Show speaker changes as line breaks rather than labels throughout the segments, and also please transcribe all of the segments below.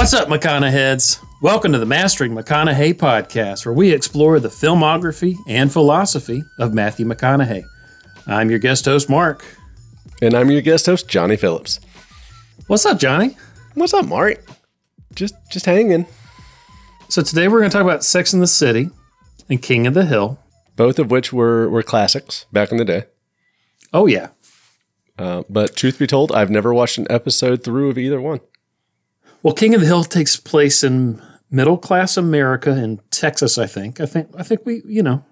What's up, McConaugheyheads? Welcome to the Mastering McConaughey podcast, where we explore the filmography and philosophy of Matthew McConaughey. I'm your guest host, Mark.
And I'm your guest host, Johnny Phillips.
What's up, Johnny?
What's up, Mark? Just just hanging.
So today we're going to talk about Sex in the City and King of the Hill.
Both of which were were classics back in the day.
Oh yeah,
Uh, but truth be told, I've never watched an episode through of either one.
Well, King of the Hill takes place in middle class America in Texas, I think. I think I think we, you know,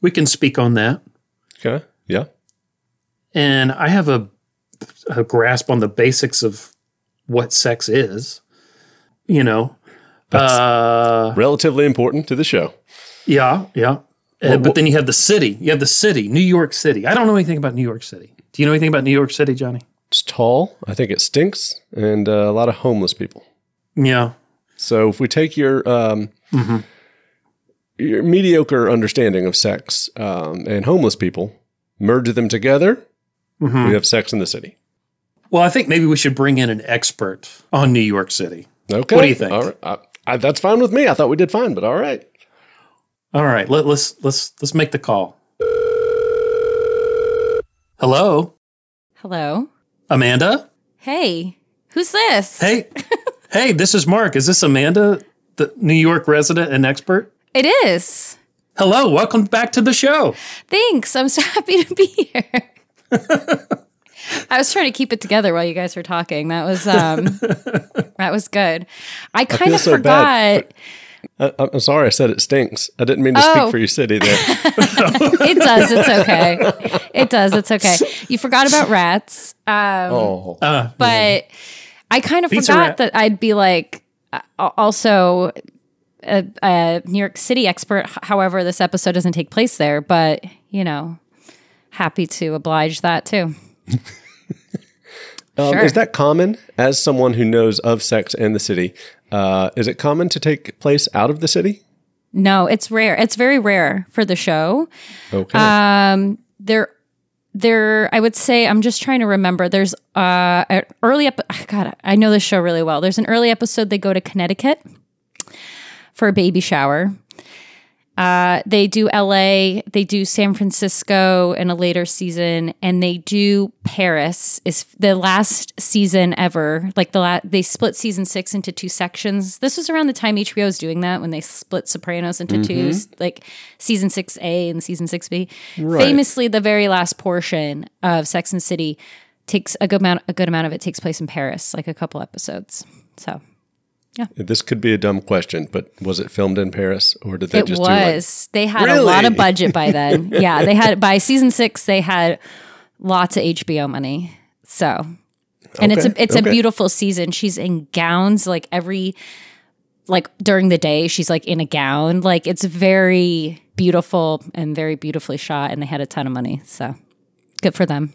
we can speak on that.
Okay. Yeah.
And I have a, a grasp on the basics of what sex is. You know.
That's
Uh
relatively important to the show.
yeah, yeah. Uh, but then you have the city. You have the city, New York City. I don't know anything about New York City. Do you know anything about New York City, Johnny?
It's tall. I think it stinks, and uh, a lot of homeless people.
Yeah.
So if we take your um, your mediocre understanding of sex um, and homeless people, merge them together, we have Sex in the City.
Well, I think maybe we should bring in an expert on New York City.
Okay.
What do you think?
All right. I, I, that's fine with me. I thought we did fine, but all right.
All right, let, let's let's let's make the call. Hello,
Hello.
Amanda.
Hey, who's this?
Hey, hey, this is Mark. Is this Amanda, the New York resident and expert?
It is.
Hello, welcome back to the show.
Thanks. I'm so happy to be here. I was trying to keep it together while you guys were talking. That was um that was good. I kind
feel
of
so
forgot.
bad I, I'm sorry I said it stinks. I didn't mean to
Oh.
speak for your city there.
It does. It's okay. It does. It's okay. You forgot about rats. Um
oh.
Uh,
but I kind of
Pizza
forgot
rat.
that I'd be like uh, also a, a New York City expert. However, this episode doesn't take place there, but you know, happy to oblige that too.
Um,
Sure.
Is that common as someone who knows of sex and the city? Uh, is it common to take place out of the city?
No, it's rare. It's very rare for the show.
Okay.
Um, there, there. I would say I'm just trying to remember. There's uh, an early. Ep- God, I know this show really well. There's an early episode. They go to Connecticut for a baby shower. Uh, they do LA, they do San Francisco in a later season, and they do Paris. Is the last season ever? Like the la- they split season six into two sections. This was around the time HBO was doing that when they split Sopranos into two, like season six A and season six B. Famously, the very last portion of Sex and City takes a good amount. A good amount of it takes place in Paris, like a couple episodes. So
this could be a dumb question, but was it filmed in Paris or did they
it
just do like
was. they had a lot of budget by then. yeah, they had by season six. They had lots of HBO money. So, and it's a it's
okay.
a beautiful season. She's in gowns like every like during the day. She's like in a gown. Like it's very beautiful and very beautifully shot. And they had a ton of money. So good for them.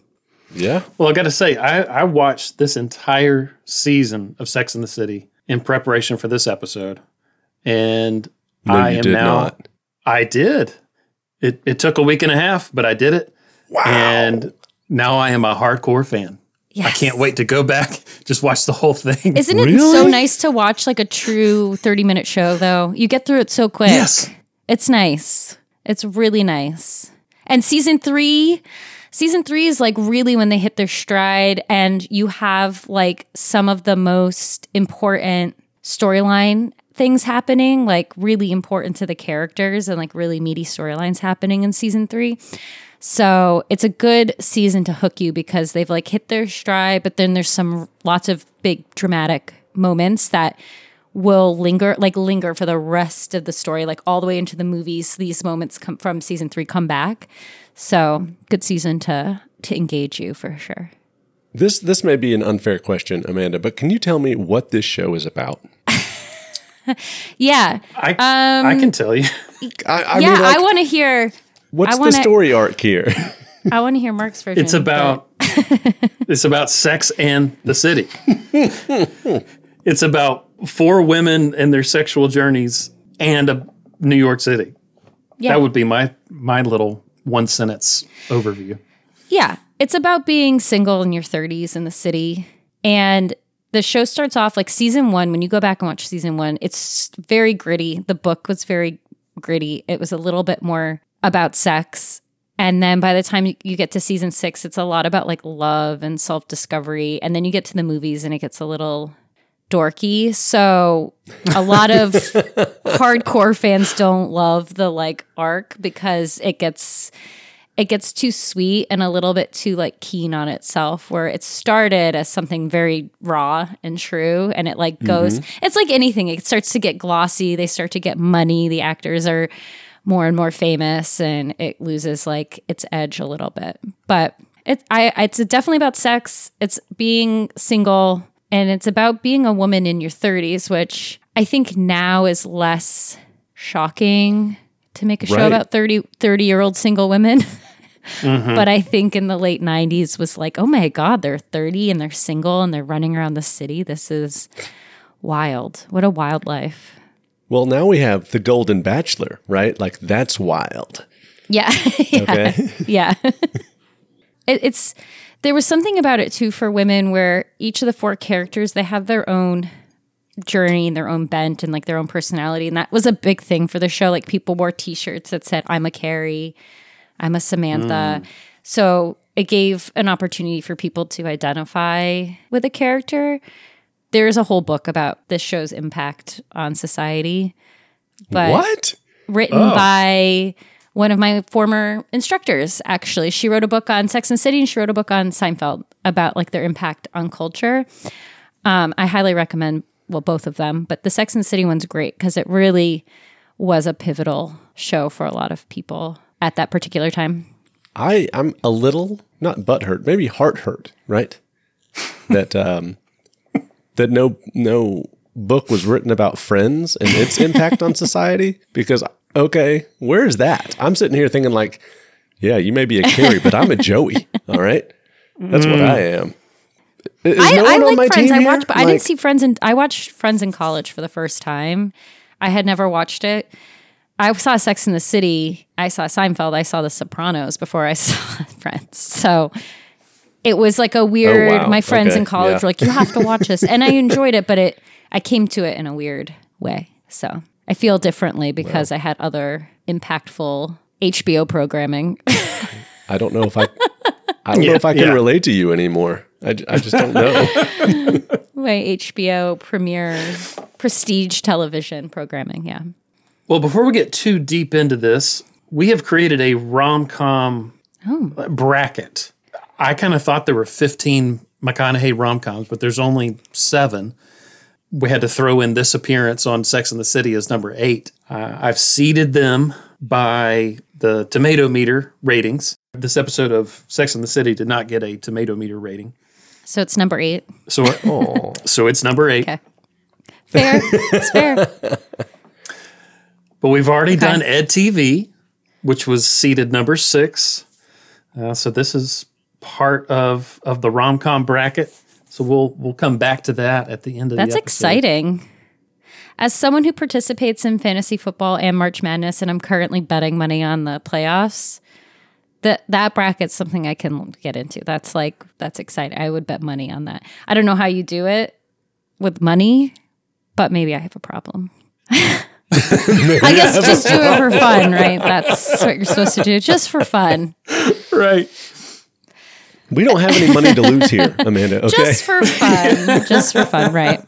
Yeah.
well, I got to say, I I watched this entire season of Sex in the City in preparation for this episode, and
No,
I
you
am
did
now.
not.
I did. It it took a week and a half, but I did it.
Wow.
And now I am a hardcore fan. Yes. I can't wait to go back, just watch the whole thing.
Isn't it so nice to watch like a true 30 minute show though? You get through it so quick.
Yes.
It's nice. It's really nice. And season three, season three is like really when they hit their stride and you have like some of the most important storyline things happening, like really important to the characters and like really meaty storylines happening in season three. So it's a good season to hook you because they've like hit their stride, but then there's some lots of big dramatic moments that will linger like linger for the rest of the story like all the way into the movies these moments come from season 3 come back so good season to to engage you for sure
This this may be an unfair question, Amanda, but can you tell me what this show is about?
yeah
I I can tell you.
I, I
yeah
mean, like,
i want to hear
what's
wanna-
the story arc here?
i want to hear mark's version
It's about it's about sex and the city. it's about four women and their sexual journeys and a New York City.
yeah
That would be my my little one sentence overview.
Yeah, it's about being single in your 30s in the city. And the show starts off like season one. When you go back and watch season one, it's very gritty. The book was very gritty. It was a little bit more about sex. And then by the time you get to season six, it's a lot about like love and self discovery. And then you get to the movies and it gets a little dorky. So a lot of hardcore fans don't love the like arc because it gets it gets too sweet and a little bit too like keen on itself where it started as something very raw and true and it like goes mm-hmm. it's like anything. It starts to get glossy. They start to get money. The actors are more and more famous and it loses like its edge a little bit. But it i it's definitely about sex. It's being single and it's about being a woman in your 30s which i think now is less shocking to make a show
Right.
about 30 30 year old single women mm-hmm. but I think in the late 90s was like, oh my God, they're 30 and they're single and they're running around the city. This is wild. What a wild life.
Well, now we have the Golden Bachelor, right? Like that's wild.
Yeah. yeah.
Okay.
Yeah. it, it's, there was something about it too for women where each of the four characters, they have their own journey and their own bent and like their own personality. And that was a big thing for the show. Like people wore t shirts that said, I'm a Carrie, I'm a Samantha. Hmm. So it gave an opportunity for people to identify with a character. There's a whole book about this show's impact on society. But
what?
written oh. by one of my former instructors actually. She wrote a book on sex and city and she wrote a book on seinfeld about like their impact on culture. Um, i highly recommend well both of them but the sex and city one's great because it really was a pivotal show for a lot of people at that particular time.
I I'm a little not butthurt, maybe heart hurt, right? that um that no no book was written about friends and its impact on society because okay, where's that? I'm sitting here thinking like, yeah, you may be a Carrie, but I'm a Joey. All right, that's what I am. Is
I,
no
I
one on my
like Friends. I watched, but I didn't see Friends. In, I watched Friends in college for the first time. I had never watched it. I saw Sex in the City. I saw Seinfeld. I saw The Sopranos before I saw Friends. So it was like a oh, weird.
Oh, wow.
My friends
Okay.
in college
Yeah.
were like, "You have to watch this," and I enjoyed it. But it, I came to it in a weird way. So I feel differently because I had other impactful HBO programming.
I don't know if I I don't know if I can
yeah.
relate to you anymore. I just don't know.
My HBO premiere prestige television programming. Yeah.
Well, before we get too deep into this, we have created a rom com oh. bracket. I kind of thought there were 15 McConaughey rom coms, but there's only seven. We had to throw in this appearance on Sex and the City as number eight. Uh, I've seeded them by the tomato meter ratings. This episode of Sex and the City did not get a tomato meter rating.
So it's number eight.
So,
Oh,
so it's number eight.
Okay. Fair. it's fair.
But we've already done EDtv, which was seated number six. Uh, so this is part of of the rom com bracket. So we'll we'll come back to that at the end of
That's
the episode.
That's exciting. As someone who participates in fantasy football and March Madness, and I'm currently betting money on the playoffs, that that bracket's something I can get into. That's like that's exciting. I would bet money on that. I don't know how you do it with money, but maybe I have a problem. I guess just do it for fun, right? That's what you're supposed to do, just for fun,
Right.
We don't have any money to lose here, Amanda. Okay.
just for fun, just for fun, right?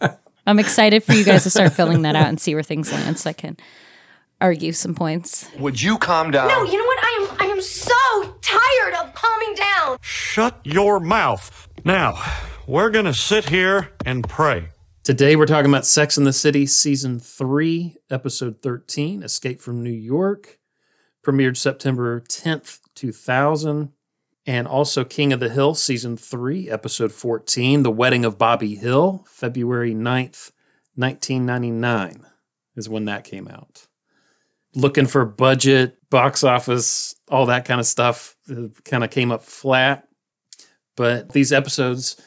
I'm excited for you guys to start filling that out and see where things land, so I can argue some points.
Would you calm down?
No, you know what? I am I am so tired of calming down.
Shut your mouth. Now, we're going to sit here and pray.
Today we're talking about Sex and the City season 3, episode 13, Escape from New York, premiered September 10th, 2000, and also King of the Hill season 3, episode 14, The Wedding of Bobby Hill, February 9th, 1999 is when that came out. Looking for budget, box office, all that kind of stuff kind of came up flat, but these episodes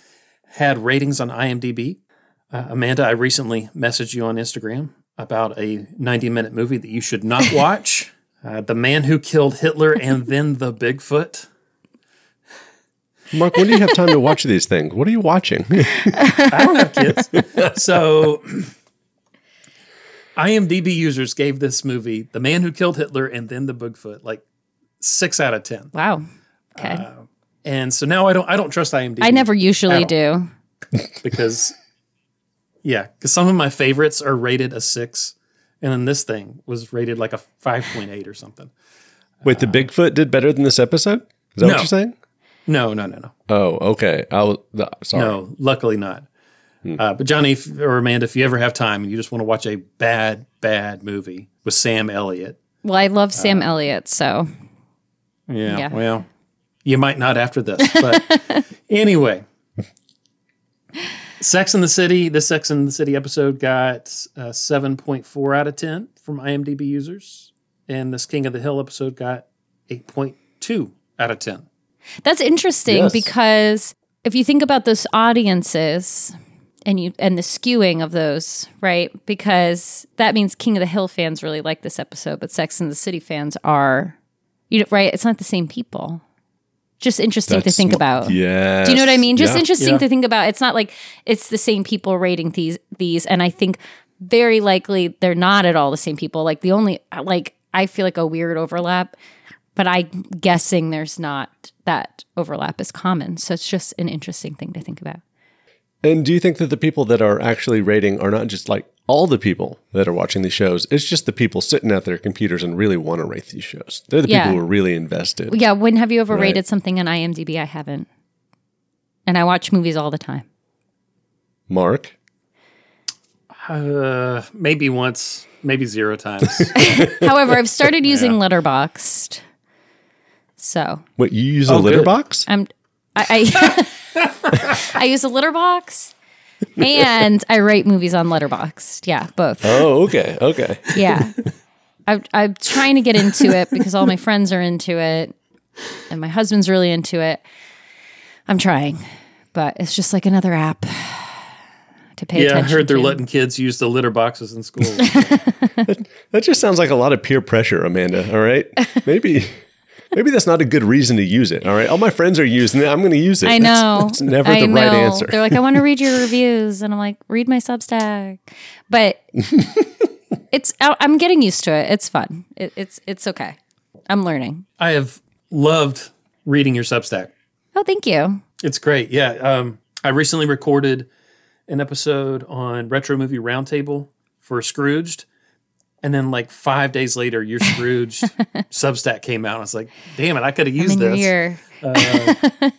had ratings on IMDb uh, Amanda, I recently messaged you on Instagram about a 90 minute movie that you should not watch uh, The Man Who Killed Hitler and Then the Bigfoot.
Mark, when do you have time to watch these things? What are you watching?
I don't have kids. so IMDb users gave this movie The Man Who Killed Hitler and then the Bigfoot like 6 out of 10.
Wow. Okay.
Uh, And so now I don't I don't trust IMDb.
I never usually do.
because yeah, because some of my favorites are rated a 6 and then this thing was rated like a 5.8 or something.
Wait, the Bigfoot did better than this episode? Is that
No.
what you're saying?
No, no, no, no.
Oh, okay. I'll the, sorry.
No, luckily not. Uh, but Johnny if, or Amanda, if you ever have time and you just want to watch a bad, bad movie with Sam Elliott,
Well, I love Sam Elliott, so
yeah,
Yeah.
well, you might not after this. But anyway, Sex in the City, the Sex in the City episode got uh, 7.4 out of 10 from IMDb users. And this King of the Hill episode got 8.2 out of 10.
That's interesting
Yes.
because if you think about those audiences and you and the skewing of those, right? Because that means King of the Hill fans really like this episode, but Sex and the City fans are you know, right? It's not the same people. Just interesting to think
sm-
about.
Yeah.
Do you know what I mean? Just interesting
Yeah.
to think about. It's not like it's the same people rating these these, and I think very likely they're not at all the same people. Like the only like I feel like a weird overlap, but I'm guessing there's not that overlap is common. So it's just an interesting thing to think about.
And do you think that the people that are actually rating are not just like all the people that are watching these shows? It's just the people sitting at their computers and really want to rate these shows. They're the
Yeah.
people who are really invested.
Yeah, when have you ever
Right.
rated something on IMDb? I haven't, and I watch movies all the time.
Mark,
Uh, maybe once, maybe zero times.
However, I've started using Letterboxd, so
what you use a
Oh,
litter
good.
box?
I'm I I, I use a litter box and I rate movies on Letterboxd. Yeah, both.
Oh, okay, okay.
Yeah. I, I'm trying to get into it because all my friends are into it and my husband's really into it. I'm trying, but it's just like another app to pay attention.
yeah, I heard they're
to.
letting kids use the litter boxes in school.
That just sounds like a lot of peer pressure, Amanda. All right, maybe. Maybe that's not a good reason to use it. All right, all my friends are using it. I'm going to use it.
I know.
That's, never
I
the right answer.
They're like, I want to read your reviews, and I'm like, read my Substack. But it's I- I'm getting used to it. It's fun. It, it's it's okay. I'm learning.
I have loved reading your Substack.
Oh, thank you.
It's great. Yeah. Um, I recently recorded an episode on Retro Movie Roundtable for Scrooged. And then, like five days later, your Scrooge Substack came out. I was like, damn it, I could have used this.
ear.
Uh,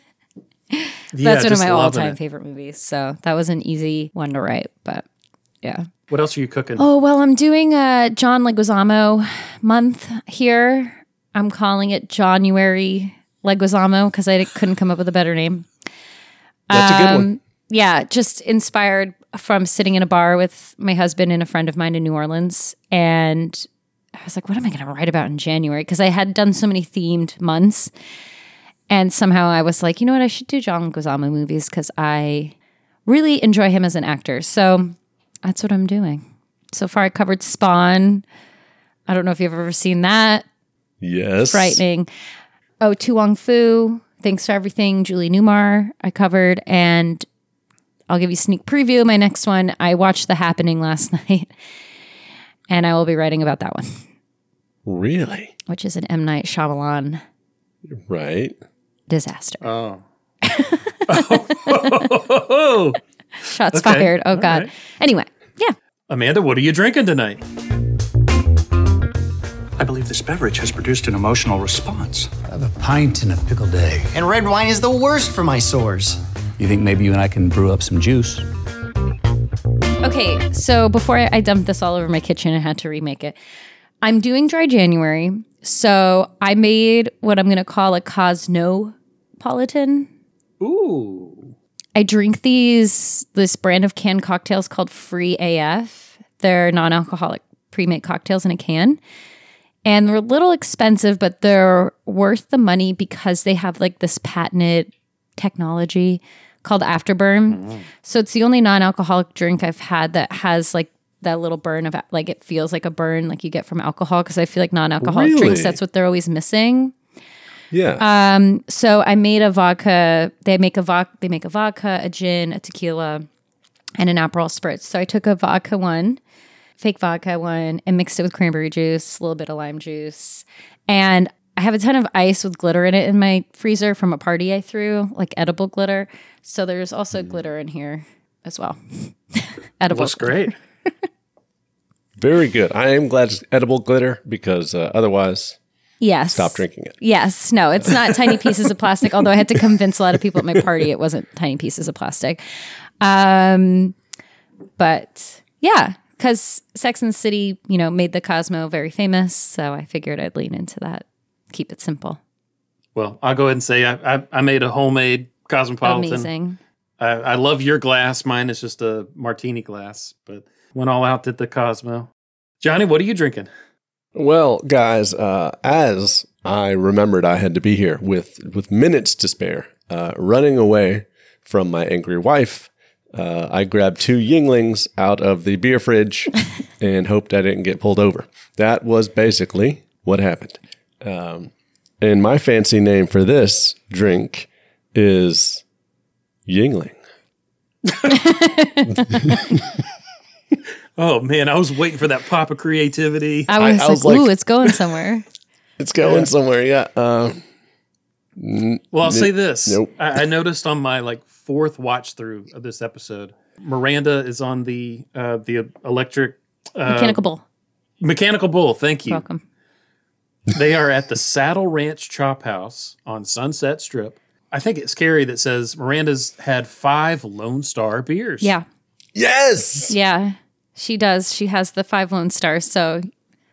yeah,
That's one of my all-time favorite movies. So that was an easy one to write. But yeah.
What else are you cooking?
Oh well, I'm doing a John Leguizamo month here. I'm calling it January Leguizamo because I couldn't come up with a better name.
That's a good one.
Um, Yeah, just inspired from sitting in a bar with my husband and a friend of mine in New Orleans. And I was like, what am I going to write about in January? Because I had done so many themed months. And somehow I was like, you know what? I should do John Leguizamo movies because I really enjoy him as an actor. So that's what I'm doing. So far, I covered Spawn. I don't know if you've ever seen that.
Yes.
Frightening. Oh, To Wong Foo. Thanks for everything. Julie Newmar, I covered. And I'll give you a sneak preview. My next one, I watched The Happening last night. And I will be writing about that one,
Really?
which is an M. Night Shyamalan
Right.
disaster.
Oh. oh.
Shots
okay.
fired. Oh,
All
God.
right.
Anyway, yeah.
Amanda, what are you drinking tonight?
I believe this beverage has produced an emotional response.
I have a pint and a pickled egg.
And red wine is the worst for my sores.
You think maybe you and I can brew up some juice?
Okay, so before I, I dumped this all over my kitchen and had to remake it, I'm doing dry January. So I made what I'm going to call a Cosmopolitan.
Ooh.
I drink these this brand of canned cocktails called Free AF. They're non-alcoholic pre-made cocktails in a can. And they're a little expensive, but they're worth the money because they have like this patented technology called Afterburn. So it's the only non-alcoholic drink I've had that has like that little burn of like it feels like a burn like you get from alcohol because I feel like non-alcoholic drinks that's what they're always missing.
Yeah.
Um, so I made a vodka. They make a vodka. They make a vodka, a gin, a tequila, and an Aperol spritz. So I took a vodka one, fake vodka one, and mixed it with cranberry juice, a little bit of lime juice, and I have a ton of ice with glitter in it in my freezer from a party I threw, like edible glitter. So there's also glitter in here as well. edible.
Looks great.
Very good. I am glad it's edible glitter because uh, otherwise,
Yes.
stop drinking it.
Yes. No, it's not tiny pieces of plastic, although I had to convince a lot of people at my party it wasn't tiny pieces of plastic. Um, but yeah, because Sex and the City, you know, made the Cosmo very famous. So I figured I'd lean into that. Keep it simple.
Well, I'll go ahead and say I, I, I made a homemade cosmopolitan.
Amazing.
I, I love your glass. Mine is just a martini glass, but went all out at the Cosmo. Johnny, what are you drinking?
Well, guys, uh, as I remembered I had to be here with, with minutes to spare, uh, running away from my angry wife, uh, I grabbed two Yuenglings out of the beer fridge and hoped I didn't get pulled over. That was basically what happened. Um, and my fancy name for this drink is Yuengling.
Oh man, I was waiting for that pop of creativity.
I was,
I was
like,
like-
ooh, it's going somewhere.
It's going somewhere, yeah. Uh,
Well, I'll say this.
Nope.
I, I noticed on my like fourth watch through of this episode, Miranda is on the uh, the electric uh,
Mechanical Bull.
mechanical bull. Thank you.
Welcome.
They are at the Saddle Ranch Chop House on Sunset Strip. I think it's Carrie that says Miranda's had five Lone Star beers.
Yeah.
yes.
Yeah. She does. She has the five Lone Stars. So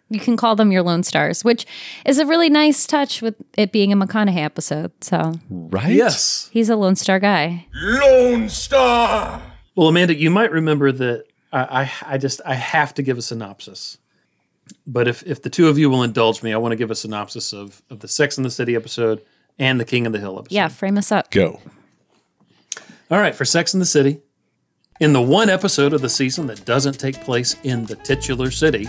you can call them your Lone Stars, which is a really nice touch with it being a McConaughey episode. So
Right?
Yes.
he's a Lone Star guy.
Lone Star!
Well, Amanda, you might remember that I, I, I just I have to give a synopsis. But if, if the two of you will indulge me, I want to give a synopsis of, of the Sex and the City episode and the King of the Hill episode.
Yeah. Frame us up.
Go.
All right, for Sex and the City, in the one episode of the season that doesn't take place in the titular city,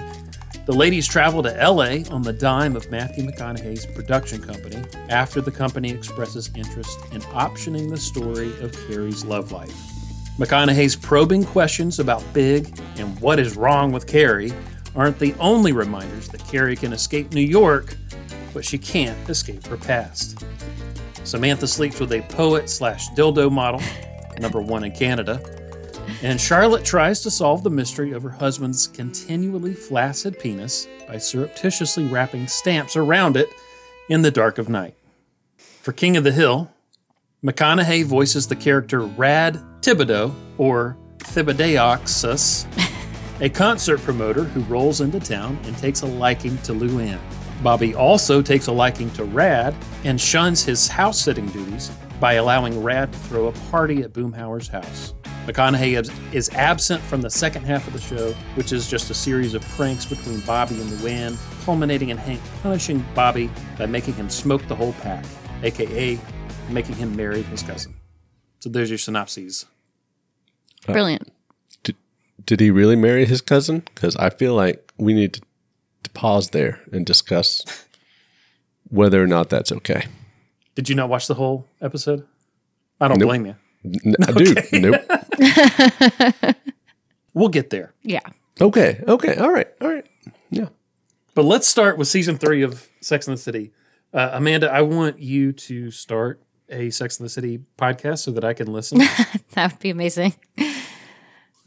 the ladies travel to LA on the dime of Matthew McConaughey's production company after the company expresses interest in optioning the story of Carrie's love life. McConaughey's probing questions about Big and what is wrong with Carrie aren't the only reminders that Carrie can escape New York, but she can't escape her past. Samantha sleeps with a poet slash dildo model, number one in Canada. And Charlotte tries to solve the mystery of her husband's continually flaccid penis by surreptitiously wrapping stamps around it in the dark of night. For King of the Hill, McConaughey voices the character Rad Thibodeaux, or Thibodeoxus, a concert promoter who rolls into town and takes a liking to Luanne. Bobby also takes a liking to Rad and shuns his house sitting duties by allowing Rad to throw a party at Boomhauer's house. McConaughey is- absent from the second half of the show, which is just a series of pranks between Bobby and Luanne, culminating in Hank punishing Bobby by making him smoke the whole pack, aka making him marry his cousin. So there's your synopses.
Brilliant.
Did he really marry his cousin? Because I feel like we need to, to pause there and discuss whether or not that's okay.
Did you not watch the whole episode? I don't
Nope.
blame you.
N- Dude, nope.
We'll get there.
Yeah.
Okay, okay, all right, all right. Yeah.
But let's start with season three of Sex and the City. Uh, Amanda, I want you to start a Sex and the City podcast so that I can listen.
That would be amazing.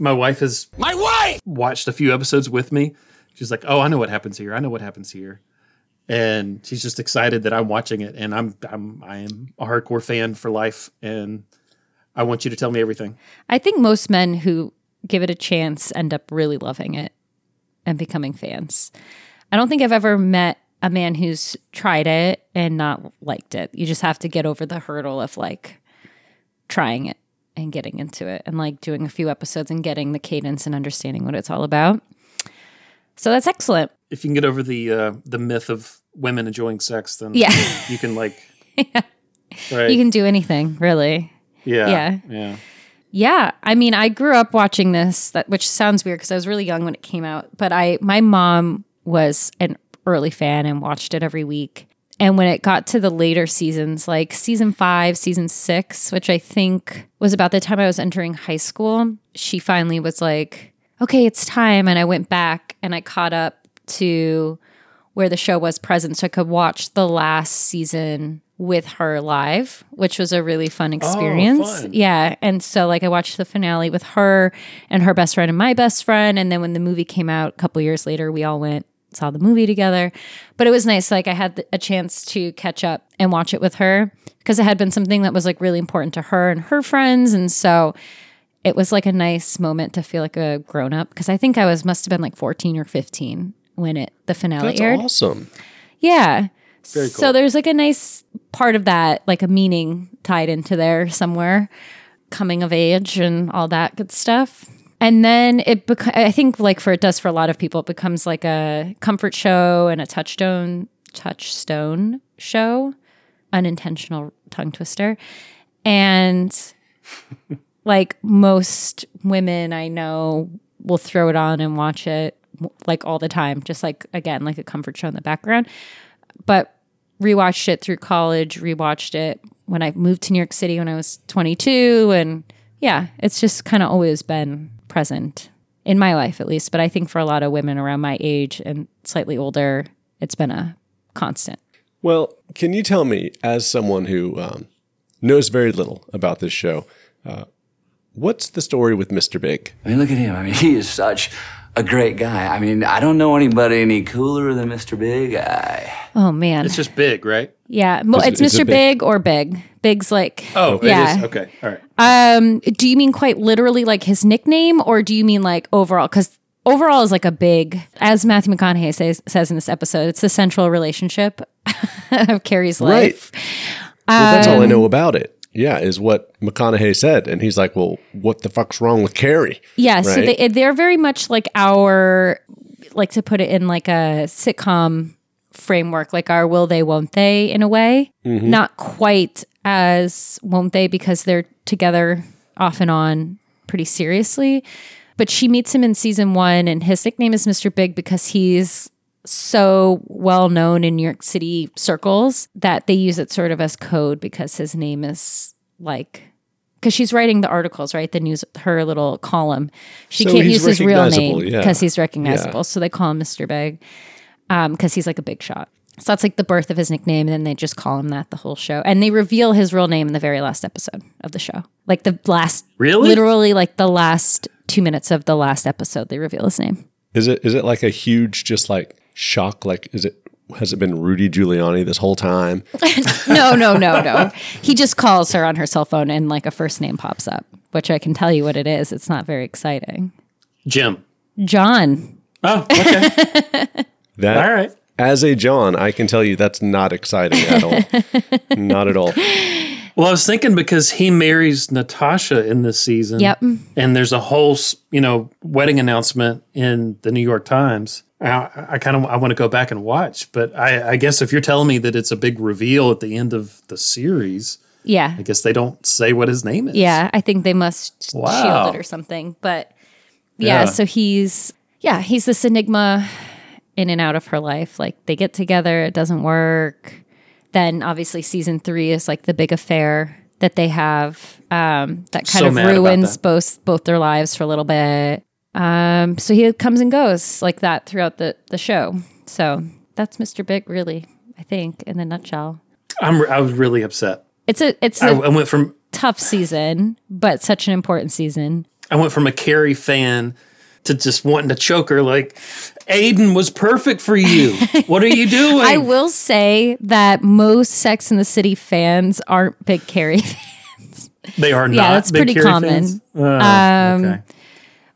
My wife has
My wife!
watched a few episodes with me. She's like, "Oh, I know what happens here. I know what happens here," and she's just excited that I'm watching it. And I'm I'm I am a hardcore fan for life, and I want you to tell me everything.
I think most men who give it a chance end up really loving it and becoming fans. I don't think I've ever met a man who's tried it and not liked it. You just have to get over the hurdle of like trying it and getting into it and like doing a few episodes and getting the cadence and understanding what it's all about. So that's excellent.
If you can get over the uh, the myth of women enjoying sex, then
Yeah.
you can like, right?
You can do anything, really.
yeah,
yeah.
yeah.
Yeah, I mean, I grew up watching this, that which sounds weird because I was really young when it came out. But I, my mom was an early fan and watched it every week. And when it got to the later seasons, like season five, season six, which I think was about the time I was entering high school, she finally was like, okay, it's time. And I went back and I caught up to where the show was present so I could watch the last season with her live, which was a really fun oh, experience.
fun.
Yeah. And so like I watched the finale with her and her best friend and my best friend. And then when the movie came out a couple years later, we all went, saw the movie together. But it was nice. Like I had a chance to catch up and watch it with her because it had been something that was like really important to her and her friends. And so it was like a nice moment to feel like a grown up because I think I was must have been like 14 or 15 when it the finale
That's
aired.
awesome.
Yeah. So there's like a nice part of that, like a meaning tied into there somewhere, coming of age and all that good stuff. And then it, bec- I think, like for it does for a lot of people, it becomes like a comfort show and a touchstone, touchstone show, unintentional tongue twister, and like most women I know will throw it on and watch it like all the time, just like again, like a comfort show in the background. But rewatched it through college, rewatched it when I moved to New York City when I was 22. And yeah, it's just kind of always been present in my life, at least. But I think for a lot of women around my age and slightly older, it's been a constant.
Well, can you tell me, as someone who um, knows very little about this show, uh, what's the story with Mr. Big?
I mean, look at him. I mean, he is such a great guy. I mean, I don't know anybody any cooler than Mr. Big. I,
Oh, man.
It's just big, right?
yeah. Well,
Is it-
it's
is it
Mr.
big?
Big or Big. Big's like,
Oh,
yeah.
it is. Okay. All right.
Um, do you mean quite literally like his nickname, or do you mean like overall? Because overall is like a big, as Matthew McConaughey says says in this episode, it's the central relationship of Carrie's life.
Well, that's
Um,
all I know about it. Yeah, is what McConaughey said, and he's like, "Well, what the fuck's wrong with Carrie?"
Yeah, so they, they're very much like our, like to put it in like a sitcom framework, like our will they, won't they, in a way. Mm-hmm. Not quite as won't they because they're together off and on pretty seriously. But she meets him in season one, and his nickname is Mr. Big because he's so well known in New York City circles that they use it sort of as code because his name is like because she's writing the articles, right? The news, her little column. She
So
can't use his real
recognizable,
name
yeah.
because he's recognizable.
Yeah.
So they call him Mr. Big um, because he's like a big shot. So that's like the birth of his nickname, and then they just call him that the whole show. And they reveal his real name in the very last episode of the show, like the last,
Really?
literally like the last two minutes of the last episode. They reveal his name.
Is it is it like a huge just like shock? Like, is it has it been Rudy Giuliani this whole time?
No, no, no, no. he just calls her on her cell phone, and like a first name pops up, which I can tell you what it is. It's not very exciting.
Jim.
John.
Oh, okay.
That
All right.
as a John, I can tell you that's not exciting at all. not at all.
Well, I was thinking because he marries Natasha in this season.
Yep.
And there's a whole, you know, wedding announcement in the New York Times. I, I kind of I want to go back and watch, but I, I guess if you're telling me that it's a big reveal at the end of the series,
Yeah.
I guess they don't say what his name is.
Yeah, I think they must
Wow.
shield it or something. But yeah,
Yeah.
so he's yeah, he's this enigma in and out of her life. Like they get together, it doesn't work. Then obviously season three is like the big affair that they have um, that kind
So
of ruins both both their lives for a little bit. Um, so he comes and goes like that throughout the the show. So that's Mr. Big, really. I think in a nutshell.
I'm I was really upset.
It's a it's
I,
a
I went from
tough season, but such an important season.
I went from a Carrie fan to just wanting to choke her like Aiden was perfect for you. What are you doing?
I will say that most Sex in the City fans aren't big Carrie. Fans.
They are not.
Yeah, that's pretty
Carrie
common.
Oh,
Um,
okay.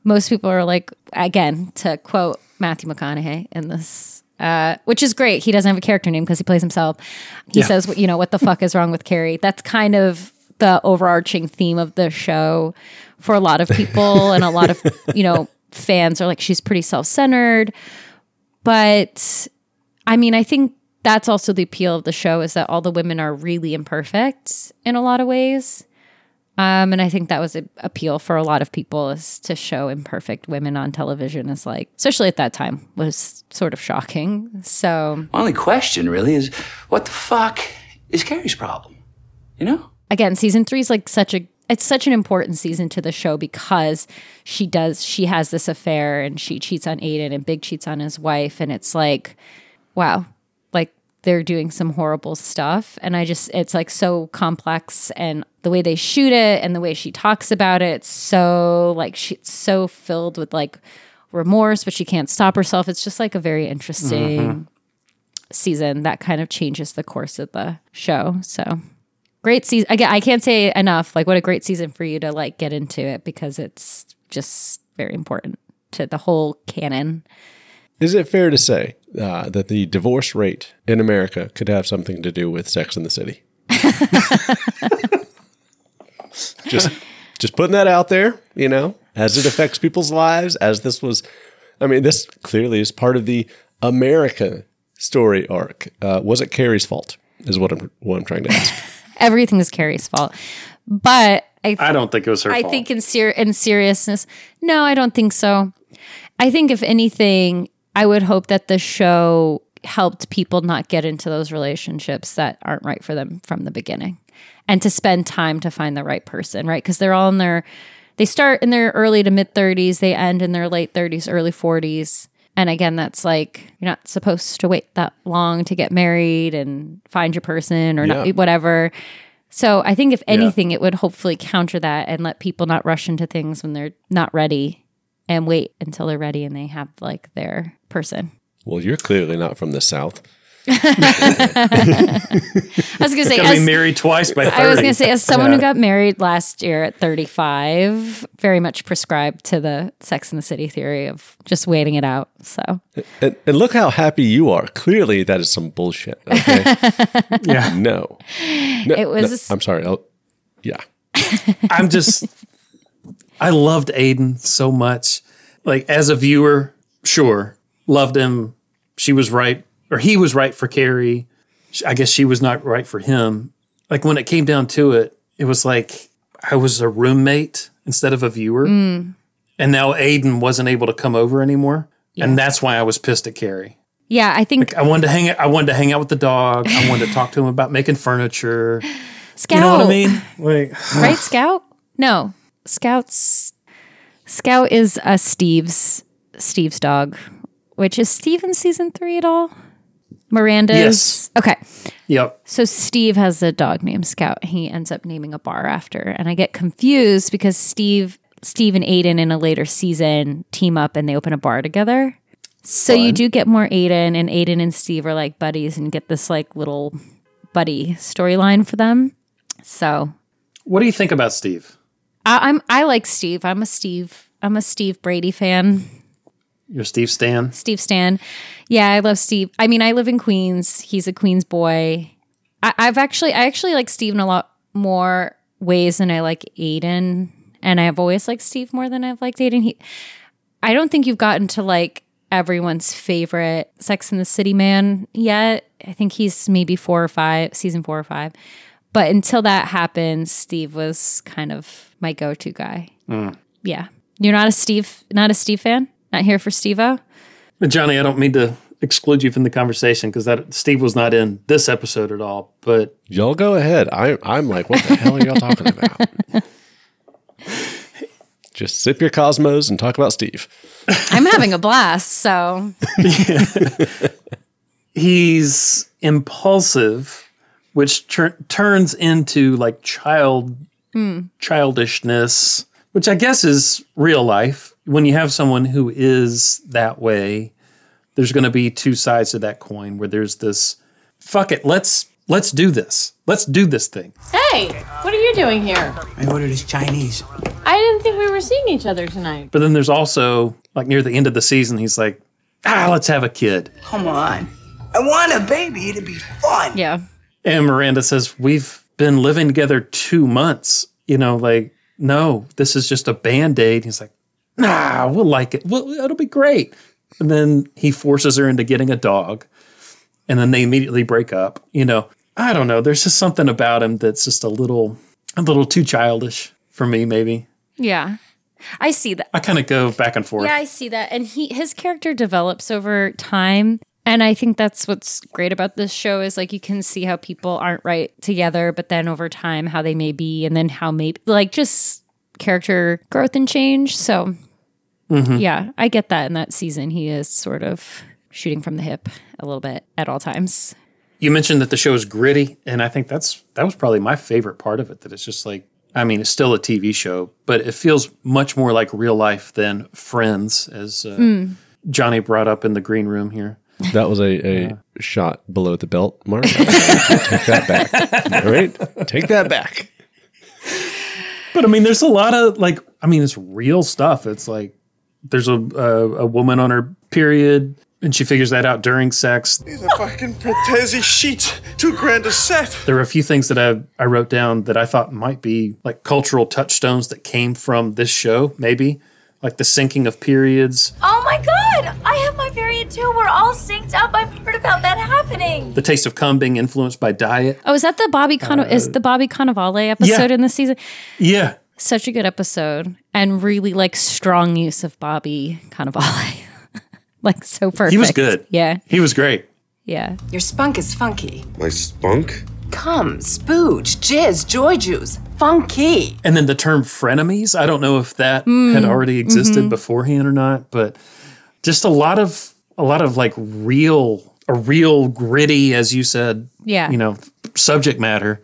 Most people are like, again, to quote Matthew McConaughey in this, uh, which is great. He doesn't have a character name because he plays himself. He
Yeah.
says, you know, what the fuck is wrong with Carrie? That's kind of the overarching theme of the show for a lot of people and a lot of, you know, fans are like, she's pretty self centered. But I mean, I think that's also the appeal of the show is that all the women are really imperfect in a lot of ways. Um, and I think that was an appeal for a lot of people is to show imperfect women on television is like, especially at that time, was sort of shocking. So
My only question really is what the fuck is Carrie's problem? You know?
again, season three is like such a it's such an important season to the show because she does she has this affair and she cheats on Aiden and Big cheats on his wife and it's like, wow, they're doing some horrible stuff and I just it's like so complex and the way they shoot it and the way she talks about it, it's so like she's so filled with like remorse, but she can't stop herself. It's just like a very interesting mm-hmm. season that kind of changes the course of the show. So great season. Again, I can't say enough. Like, what a great season for you to like get into it because it's just very important to the whole canon.
Is it fair to say uh, that the divorce rate in America could have something to do with Sex in the City? just, just putting that out there. You know, as it affects people's lives. As this was, I mean, this clearly is part of the America story arc. Uh, was it Carrie's fault? Is what I'm what I'm trying to ask.
Everything is Carrie's fault, but I
I don't think it was her
I
fault.
think in ser- in seriousness, no, I don't think so. I think if anything, I would hope that the show helped people not get into those relationships that aren't right for them from the beginning, and to spend time to find the right person, right? Because they're all in their, they start in their early to mid thirties, they end in their late thirties, early forties. And again, that's like you're not supposed to wait that long to get married and find your person or
Yeah.
not whatever. So I think if anything, it would hopefully counter that and let people not rush into things when they're not ready and wait until they're ready and they have like their person.
well, you're clearly not from the South.
I was gonna say,
Gotta be
as,
married twice by 30.
I was gonna say, as someone who got married last year at 35, very much prescribed to the Sex in the City theory of just waiting it out. So
And, and look how happy you are. Clearly, that is some bullshit. Okay.
Yeah.
no. No,
It was-
no, I'm sorry. I'll, yeah.
I'm just, I loved Aiden so much. Like as a viewer, sure, loved him. She was right, or he was right for Carrie. I guess she was not right for him. Like when it came down to it, it was like I was a roommate instead of a viewer. Mm. And now Aiden wasn't able to come over anymore. And that's why I was pissed at Carrie.
yeah, I think
I wanted to hang I wanted to hang out with the dog. I wanted to talk to him about making furniture.
Scout,
You know what I mean? Like
right? Scout? No, Scout's Scout is a Steve's Steve's dog, which is Steve in season three at all. Miranda's
Yes.
okay.
Yep.
So Steve has a dog named Scout. He ends up naming a bar after, and I get confused because Steve, Steve and Aiden in a later season team up and they open a bar together. So you do get more Aiden, and Aiden and Steve are like buddies and get this like little buddy storyline for them. So
What do you think about Steve?
I, I'm I like Steve. I'm a Steve. I'm a Steve Brady fan.
You're Steve Stan.
Steve Stan. Yeah, I love Steve. I mean, I live in Queens. He's a Queens boy. I, I've actually, I actually like Steve in a lot more ways than I like Aiden, and I've always liked Steve more than I've liked Aiden. He, I don't think you've gotten to like everyone's favorite Sex in the City man yet. I think he's maybe four or five, season four or five. But until that happens, Steve was kind of my go-to guy. Mm. Yeah, you're not a Steve, not a Steve fan. Not here for Steve-O?
But Johnny, I don't mean to exclude you from the conversation because that Steve was not in this episode at all. But
Y'all go ahead. I, I'm like, what the hell are y'all talking about? Just sip your Cosmos and talk about Steve.
I'm having a blast. So
he's impulsive, which tur- turns into like child childishness, which I guess is real life. When you have someone who is that way, there's going to be two sides to that coin. Where there's this, fuck it, let's let's do this, let's do this thing.
Hey, what are you doing here?
I ordered his Chinese.
I didn't think we were seeing each other tonight.
But then there's also like near the end of the season, he's like, ah, let's have a kid.
Come on. I want a baby to be fun.
yeah,
And Miranda says, We've been living together two months. You know, like, no, this is just a band aid. He's like, Nah, we'll like it. Well, it'll be great. And then he forces her into getting a dog. And then they immediately break up. You know, I don't know. There's just something about him that's just a little, a little too childish for me, maybe.
Yeah. I see that.
I kind of go back and forth.
Yeah, I see that. And he his character develops over time. And I think that's what's great about this show is like you can see how people aren't right together, but then over time how they may be, and then how maybe like just character growth and change. So
Mhm.
yeah, I get that in that season. He is sort of shooting from the hip a little bit at all times.
You mentioned that the show is gritty, and I think that's that was probably my favorite part of it. That it's just like, I mean, it's still a TV show, but it feels much more like real life than Friends, as uh,
Mm.
Johnny brought up in the green room here.
That was a, a shot below the belt, Mark. Take that back. All right? Take that back.
But I mean, there's a lot of like, I mean, it's real stuff. It's like there's a a, a woman on her period, and she figures that out during sex.
These are fucking Pratesi sheets. Two grand a set.
There were a few things that I I wrote down that I thought might be like cultural touchstones that came from this show, maybe like the sinking of periods,
Oh my god! I have my period too. We're all synced up. I've heard about that happening.
the taste of cum being influenced by diet.
Oh, is that the Bobby Con- is the Bobby Cannavale episode in the season?
Yeah,
Such a good episode and really like strong use of Bobby Cannavale. like so perfect.
he was good.
Yeah.
he was great.
Yeah.
Your spunk is funky.
My spunk?
Cum, spooge, jizz, joy juice. Funky.
And then the term frenemies, I don't know if that
Mm,
had already existed
mhm.
beforehand or not, but just a lot of a lot of like real a real gritty as you said,
Yeah.
you know, subject matter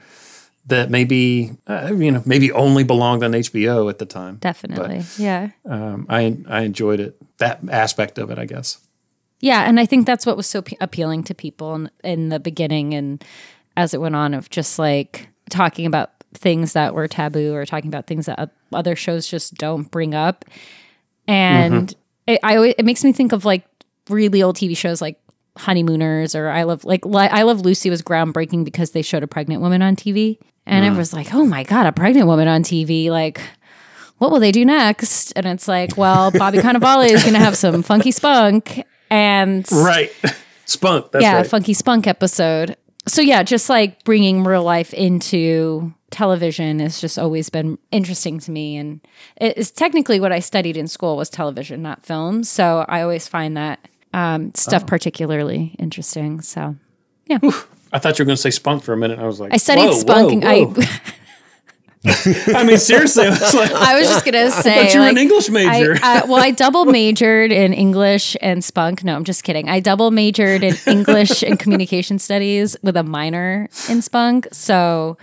that maybe uh, you know, maybe only belonged on HBO at the time.
Definitely. yeah.
Um, I I enjoyed it. That aspect of it, I guess.
Yeah, and I think that's what was so p- appealing to people in, in the beginning and as it went on of just like talking about things that were taboo or talking about things that other shows just don't bring up. And
Mhm.
It, I always, it makes me think of like really old TV shows like Honeymooners or I Love like Li- I Love Lucy was groundbreaking because they showed a pregnant woman on TV and
Mm.
it was like, "Oh my god, a pregnant woman on TV like what will they do next?" And it's like, well, Bobby Cannavale is going to have some funky spunk and
Right. Spunk. That's
yeah,
right.
funky spunk episode. So yeah, just like bringing real life into television has just always been interesting to me, and it is technically what I studied in school was television, not film. So I always find that um, stuff
Oh.
particularly interesting. So yeah,
I thought you were going to say spunk for a minute. I was like,
I studied
whoa,
spunk.
whoa,
and
whoa. I mean, seriously, I was like,
I, I was just gonna say,
I you were an English major.
I, I, well, I double majored in English and spunk. No, I'm just kidding. I double majored in English and communication studies with a minor in spunk. So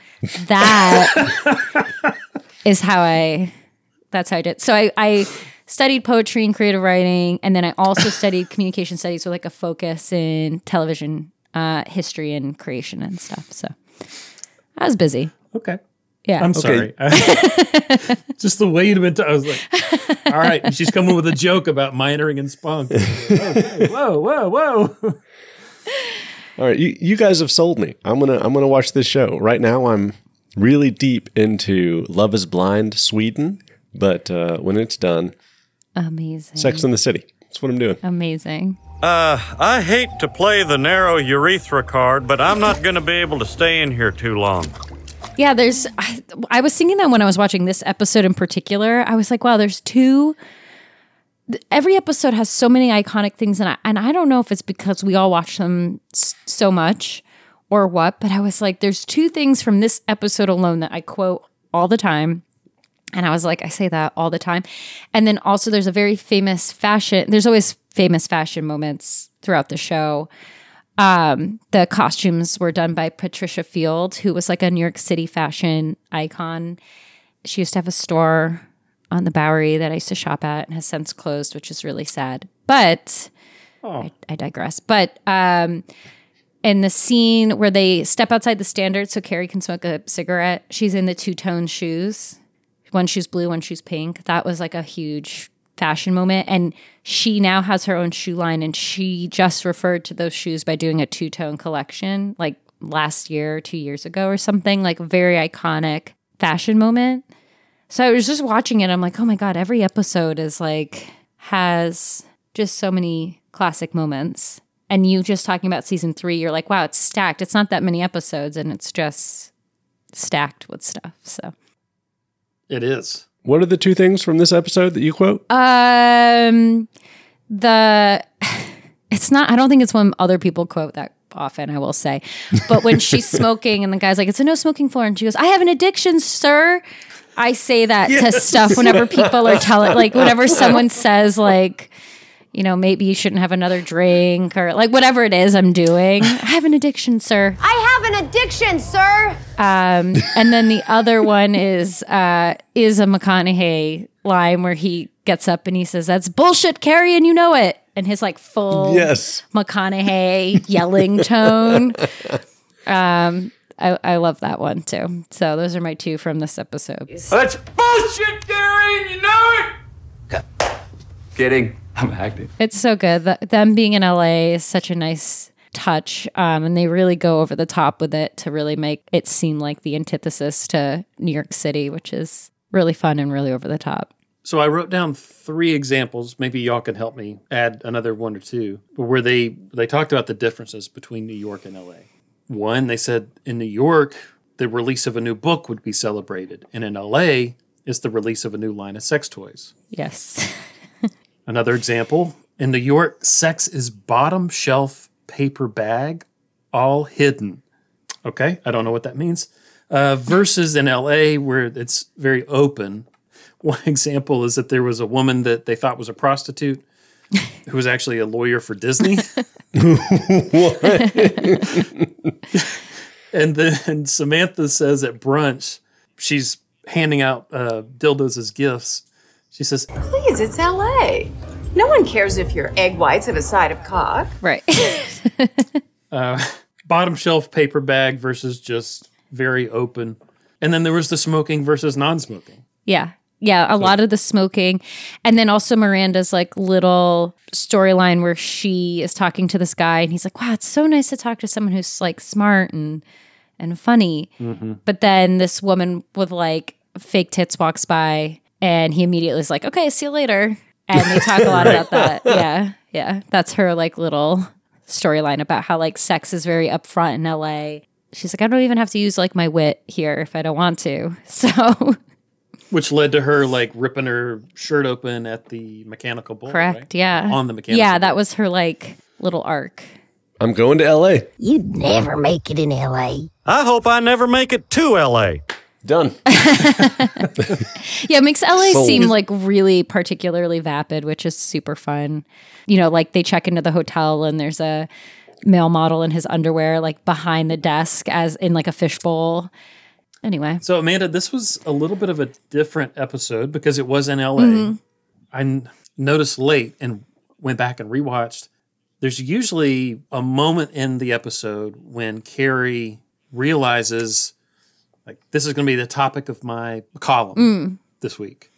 that is how I. That's how I did. So I, I studied poetry and creative writing, and then I also studied communication studies with like a focus in television uh, history and creation and stuff. So I was busy.
Okay.
Yeah.
I'm sorry. Just the way you'd been. T- I was like, all right. she's coming with a joke about minoring in spunk. Okay, whoa, whoa, whoa.
All right, you, you guys have sold me. I'm gonna I'm gonna watch this show right now. I'm really deep into Love Is Blind Sweden, but uh, when it's done,
Amazing.
Sex in the City. That's what I'm doing.
Amazing.
Uh, I hate to play the narrow urethra card, but I'm not going to be able to stay in here too long.
Yeah, there's. I, I was thinking that when I was watching this episode in particular, I was like, wow, there's two. Every episode has so many iconic things, and I and I don't know if it's because we all watch them so much or what, but I was like, there's two things from this episode alone that I quote all the time. And I was like, I say that all the time. And then also, there's a very famous fashion, there's always famous fashion moments throughout the show. Um, the costumes were done by Patricia Field, who was like a New York City fashion icon. She used to have a store on the Bowery that I used to shop at and has since closed, which is really sad. But I, I digress. But um, in the scene where they step outside the standard so Carrie can smoke a cigarette, she's in the two tone shoes. One shoe's blue, one shoe's pink. That was like a huge fashion moment. And she now has her own shoe line and she just referred to those shoes by doing a two tone collection like last year, two years ago or something, like very iconic fashion moment. So I was just watching it. I'm like, oh my God, every episode is like, has just so many classic moments. And you just talking about season three, you're like, wow, it's stacked. It's not that many episodes and it's just stacked with stuff. So,
It is.
What are the two things from this episode that you quote?
um, the it's not. I don't think it's when other people quote that often. I will say, but when she's smoking and the guy's like, "It's a no smoking floor," and she goes, "I have an addiction, sir." I say that to stuff whenever people are telling, like, whenever someone says, like, you know, maybe you shouldn't have another drink or like whatever it is I'm doing. I have an addiction, sir.
I have an addiction, sir.
Um, and then the other one is uh, is a McConaughey line where he gets up and he says, "That's bullshit, Carrie, and you know it." And his like full
Yes.
McConaughey yelling tone. Um, I, I love that one too. So those are my two from this episode.
That's bullshit, Gary, and you know it. Kidding. I'm acting.
It's so good. The, them being in LA is such a nice touch. Um, and they really go over the top with it to really make it seem like the antithesis to New York City, which is really fun and really over the top.
So I wrote down three examples. Maybe y'all can help me add another one or two where they they talked about the differences between New York and LA. One, they said in New York the release of a new book would be celebrated, and in LA it's the release of a new line of sex toys.
Yes.
Another example in New York, sex is bottom shelf paper bag, all hidden. Okay, I don't know what that means. Uh, versus in LA, where it's very open. One example is that there was a woman that they thought was a prostitute who was actually a lawyer for Disney. and then Samantha says at brunch, she's handing out uh, dildos as gifts. She says,
Please, it's LA. No one cares if your egg whites have a side of cock.
Right.
uh, bottom shelf paper bag versus just very open. And then there was the smoking versus non smoking.
Yeah. Yeah, a lot of the smoking. And then also Miranda's like little storyline where she is talking to this guy and he's like, Wow, it's so nice to talk to someone who's like smart and and funny. But then this woman with like fake tits walks by and he immediately is like, Okay, see you later. And they talk a lot about that. Yeah. Yeah. That's her like little storyline about how like sex is very upfront in LA. She's like, I don't even have to use like my wit here if I don't want to. So
Which led to her like ripping her shirt open at the mechanical bull.
Correct.
right?
Yeah.
On the mechanical
Yeah, that was her like little arc.
I'm going to LA.
You'd never make it in LA.
I hope I never make it to LA.
Done.
Yeah, it makes LA
Sold.
seem like really particularly vapid, which is super fun. You know, like they check into the hotel and there's a male model in his underwear like behind the desk as in like a fishbowl. Anyway.
So, Amanda, this was a little bit of a different episode because it was in LA.
Mhm.
I n- noticed late and went back and rewatched. There's usually a moment in the episode when Carrie realizes, like, this is going to be the topic of my column
Mm.
this week.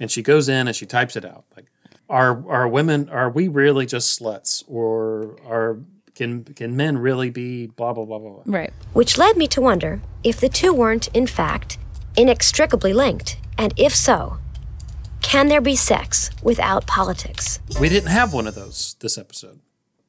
And she goes in and she types it out. Like, are are women are we really just sluts or are can can men really be blah blah blah blah blah?
Right.
Which led me to wonder if the two weren't, in fact, inextricably linked. And if so, can there be sex without politics?
We didn't have one of those this episode.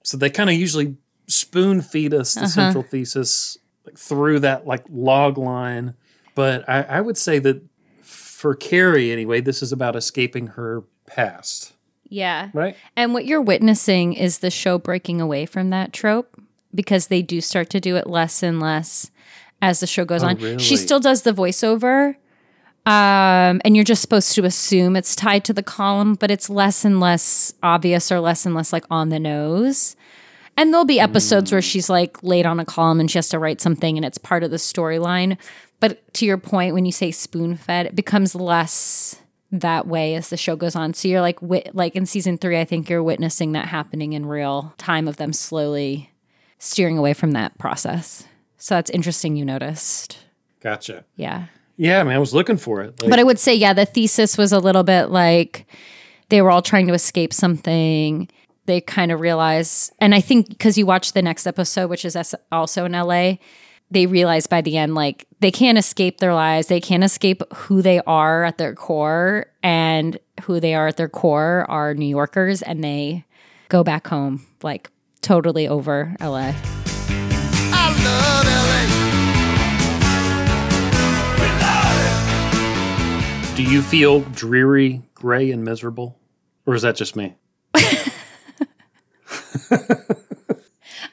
So they kind of usually spoon feed us the
Uh-huh.
central thesis like through that like log line. But I, I would say that for Carrie anyway, this is about escaping her past.
Yeah.
Right.
And what you're witnessing is the show breaking away from that trope because they do start to do it less and less as the show goes
Oh,
on.
really?
She still does the voiceover. Um, and you're just supposed to assume it's tied to the column, but it's less and less obvious or less and less like on the nose. And there'll be episodes where she's like late on a column and she has to write something and it's part of the storyline. But to your point, when you say spoon fed, it becomes less that way as the show goes on. So you're like, wit- like in season three, I think you're witnessing that happening in real time of them slowly steering away from that process. So that's interesting. You noticed,
Gotcha.
yeah.
Yeah, I mean, I was looking for it. Like,
but I would say, yeah, the thesis was a little bit like they were all trying to escape something. They kind of realize, and I think because you watch the next episode, which is also in LA, they realize by the end, like they can't escape their lives. They can't escape who they are at their core, and who they are at their core are New Yorkers, and they go back home like totally over LA.
I love LA.
Do you feel dreary, gray, and miserable? Or is that just me?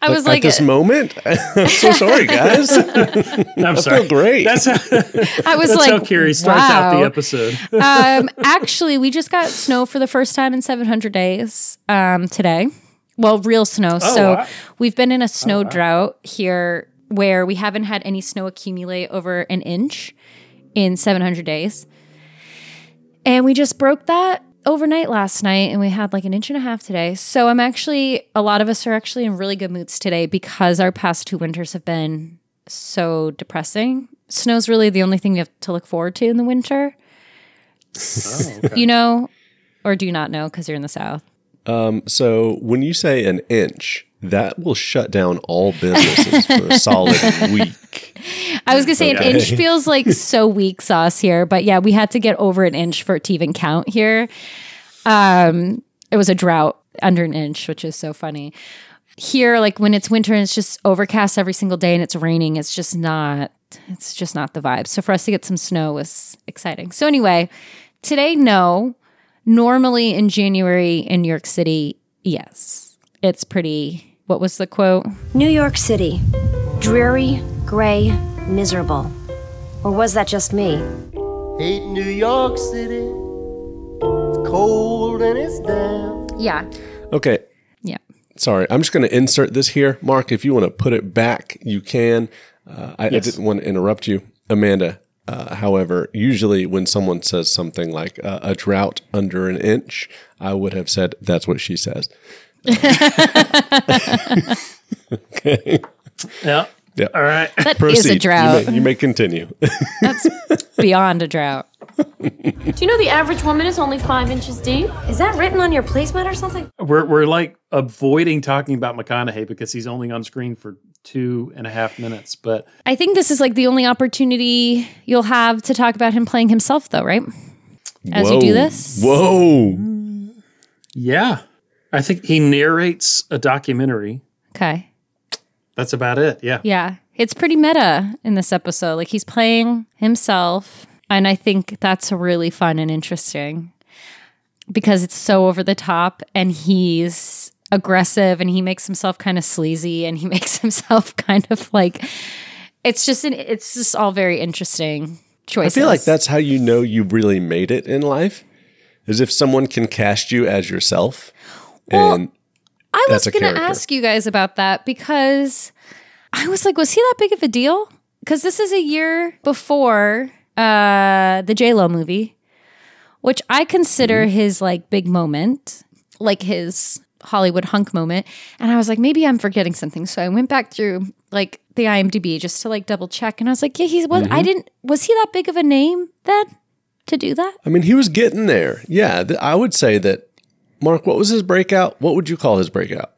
I was
At
like,
this moment, I'm so sorry, guys.
I'm
I
sorry.
feel great.
That's how,
I was
that's
like,
how Carrie starts out the episode.
um, actually, we just got snow for the first time in 700 days um, today. Well, real snow.
Oh,
so
wow.
we've been in a snow drought here where we haven't had any snow accumulate over an inch in 700 days. And we just broke that overnight last night and we had like an inch and a half today. So I'm actually, a lot of us are actually in really good moods today because our past two winters have been so depressing. Snow's really the only thing you have to look forward to in the winter.
Oh,
You know, or do you not know because you're in the South?
Um, so when you say an inch, that will shut down all businesses for a solid week.
I was gonna say an inch feels like so weak sauce here, but yeah, we had to get over an inch for it to even count here. Um, it was a drought under an inch, which is so funny. Here, like when it's winter and it's just overcast every single day and it's raining, it's just not it's just not the vibe. So for us to get some snow was exciting. So anyway, today no. Normally in January in New York City, yes. It's pretty what was the quote?
New York City. Dreary, gray, miserable. Or was that just me?
Hate New York City. It's cold and it's damp.
Yeah.
Okay.
Yeah.
Sorry, I'm just going to insert this here. Mark, if you want to put it back, you can. Uh, I, I didn't want to interrupt you. Amanda, uh, however, usually when someone says something like uh, a drought under an inch, I would have said, that's what she says. Okay.
Yeah.
Yeah.
All right.
That is a drought.
You may, you may continue.
That's beyond a drought.
Do you know the average woman is only five inches deep?
Is that written on your placemat or something?
We're, we're like avoiding talking about McConaughey because he's only on screen for two and a half minutes. But
I think this is like the only opportunity you'll have to talk about him playing himself, though, right? As you do this.
Whoa.
yeah, I think he narrates a documentary.
Okay.
That's about it. Yeah.
Yeah. It's pretty meta in this episode. Like he's playing himself. And I think that's really fun and interesting because it's so over the top and he's aggressive and he makes himself kind of sleazy and he makes himself kind of like it's just an it's just all very interesting choices.
I feel like that's how you know you really made it in life, is if someone can cast you as yourself. And
I was going to ask you guys about that because I was like, was he that big of a deal? Because this is a year before uh, the J Lo movie, which I consider
Mm-hmm.
his like big moment, like his Hollywood hunk moment. And I was like, maybe I'm forgetting something. So I went back through like the IMDb just to like double check, and I was like, yeah, he's what I
Mhm.
didn't was he that big of a name then to do that?
I mean, he was getting there. Yeah, th- I would say that. Mark, what was his breakout? What would you call his breakout?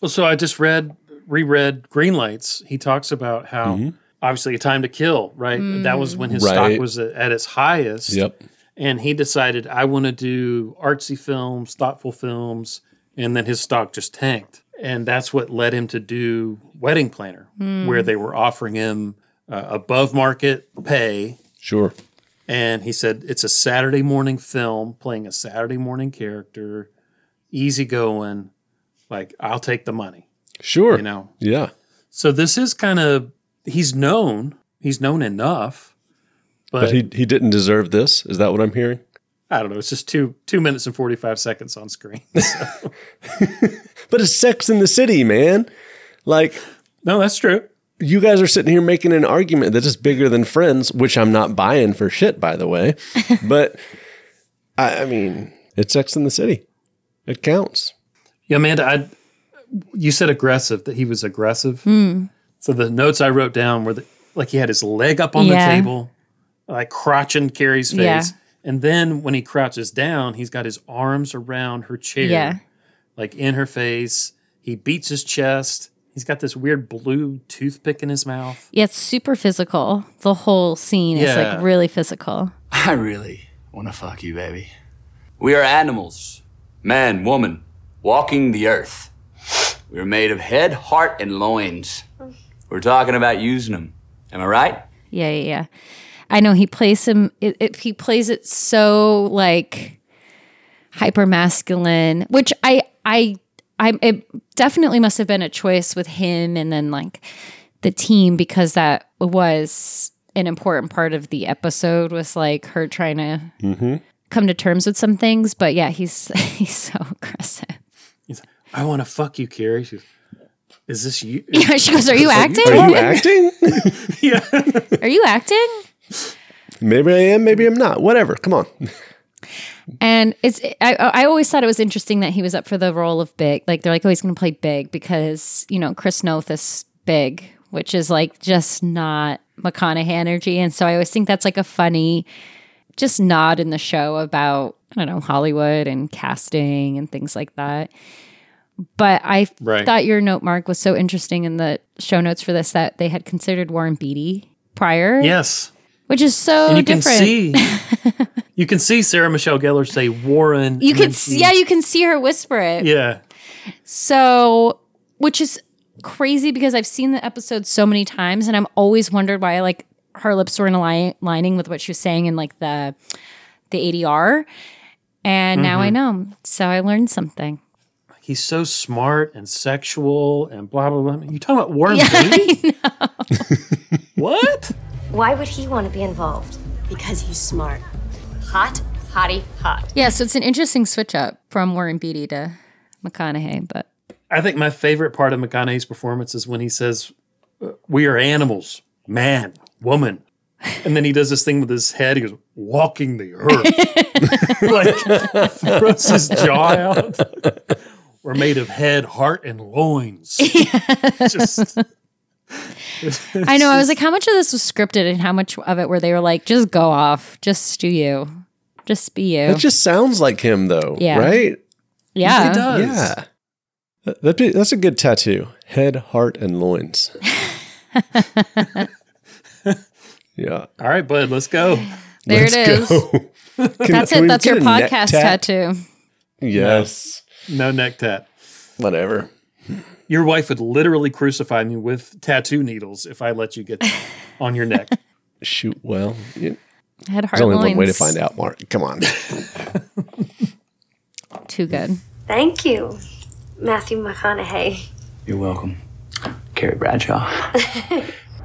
Well, so I just read, reread Greenlights. He talks about how
Mm-hmm.
obviously a time to kill, right? That was when his stock was at at its highest.
Yep.
And he decided, I want to do artsy films, thoughtful films. And then his stock just tanked. And that's what led him to do Wedding Planner,
Hmm.
where they were offering him uh, above market pay.
Sure.
And he said, it's a Saturday morning film playing a Saturday morning character, easy going. Like, I'll take the money.
Sure.
You know?
Yeah.
So this is kind of, he's known, he's known enough.
But,
But,
he he didn't deserve this. Is that what I'm hearing?
I don't know, it's just two two minutes and 45 seconds on screen. So.
But it's Sex in the City, man. Like,
no, that's true.
You guys are sitting here making an argument that is bigger than Friends, which I'm not buying for shit, by the way. but I, I mean, it's Sex in the City. It counts.
Yeah, Amanda, I you said aggressive that he was aggressive.
Hmm.
So the notes I wrote down were that like he had his leg up on
Yeah.
the table, like crotching Carrie's face,
Yeah.
and then when he crouches down, he's got his arms around her chair,
Yeah.
like in her face. He beats his chest. He's got this weird blue toothpick in his mouth.
Yeah, it's super physical. The whole scene is like really physical.
I really want to fuck you, baby. We are animals, man, woman, walking the earth. We're made of head, heart, and loins. We're talking about using them. Am I right?
Yeah, yeah, yeah. I know he plays him. It, it, he plays it so like hyper masculine, which I I I it definitely must have been a choice with him and then like the team because that was an important part of the episode was like her trying to
Mm-hmm.
Come to terms with some things. But yeah, he's he's so aggressive.
He's like, I want to fuck you, Carrie. She's, is this you?
Yeah, she goes, "Are you acting?
Are you acting? Yeah.
Are you acting?
maybe I am, maybe I'm not. Whatever. Come on.
And it's I I always thought it was interesting that he was up for the role of Big. Like they're like, oh, he's going to play Big because you know Chris Noth is Big, which is like just not McConaughey energy. And so I always think that's like a funny, just nod in the show about I don't know Hollywood and casting and things like that. But I
Right.
thought your note, Mark, was so interesting in the show notes for this that they had considered Warren Beatty prior.
Yes.
Which is so
and you
different.
can see you can see Sarah Michelle Gellar say Warren.
You can,
then
s-
she-
yeah, you can see her whisper it.
yeah.
So, which is crazy because I've seen the episode so many times, and I'm always wondered why like her lips were in ali- lining with what she was saying in like the the ADR. And now I
Mhm.
know. So I learned something.
He's so smart and sexual and blah blah blah. You talking about Warren
Yeah,
Beatty? what?
Why would he want to be involved?
Because he's smart. Hot, hottie, hot.
Yeah, so it's an interesting switch up from Warren Beatty to McConaughey, but
I think my favorite part of McConaughey's performance is when he says, "We are animals, man, woman," and then he does this thing with his head. He goes, "Walking the earth," like throws his jaw out. We're made of head, heart, and loins. Just,
I know. I was like, how much of this was scripted and how much of it where they were like, just go off, just do you, just be you.
That just sounds like him, though.
Yeah.
Right?
yeah.
Yeah. That- that'd be- that's a good tattoo. Head, heart, and loins. yeah.
All right, bud, let's go.
There it
Let's go. Can-
That's
can
it. That's your podcast
tat?
tattoo.
Yes.
No neck tat.
Whatever.
Your wife would literally crucify me with tattoo needles if I let you get that on your neck.
Shoot, well, you-
Head, heart,
there's only one way to find out, Mark. Come on.
Too good.
Thank you, Matthew McConaughey.
You're welcome. Carrie Bradshaw.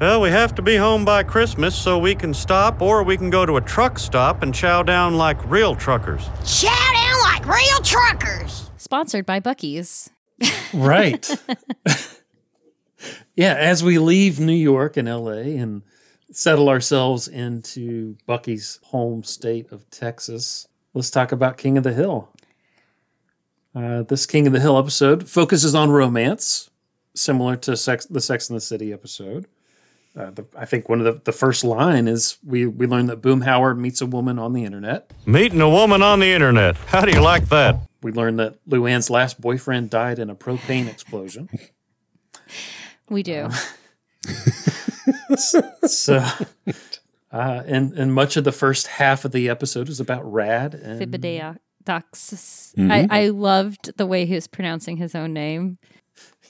Well, we have to be home by Christmas so we can stop, or we can go to a truck stop and chow down like real truckers.
Chow down like real truckers.
Sponsored by Buc-ee's.
Right. yeah, as we leave New York and LA and settle ourselves into Buc-ee's home state of Texas, let's talk about King of the Hill. Uh, this King of the Hill episode focuses on romance, similar to Sex, the Sex and the City episode. Uh, the, I think one of the, the first line is we, we learn that Boomhauer meets a woman on the internet.
Meeting a woman on the internet. How do you like that?
We learn that Luanne's last boyfriend died in a propane explosion.
We do.
so uh, and and much of the first half of the episode is about Rad and
Thibodeaux.
Mhm.
I, I loved the way he was pronouncing his own name.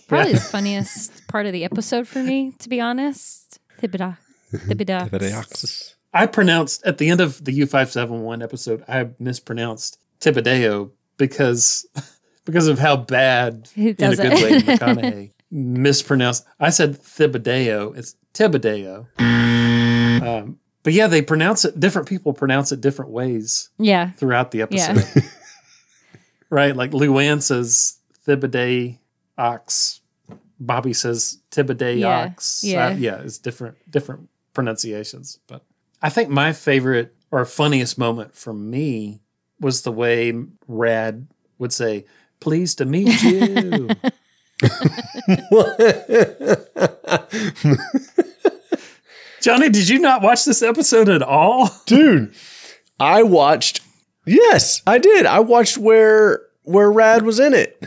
Probably the funniest part of the episode for me, to be honest. Thibodeaux. Thibodeaux.
I pronounced at the end of the U five seven one episode, I mispronounced Thibodeau because because of how bad in a good way McConaughey mispronounced. I said Thibodeau. It's Thibodeau. Um, but yeah, they pronounce it. Different people pronounce it different ways.
Yeah.
throughout the
Yeah.
episode. right, like Luanne says Thibodeau ox. Bobby says Thibodeau
Yeah,
ox.
yeah.
Uh, yeah, it's different different pronunciations. But I think my favorite or funniest moment for me was the way Rad would say, "Pleased to meet you." Johnny, did you not watch this episode at all?
Dude, I watched Yes, I did. I watched where where Rad was in it.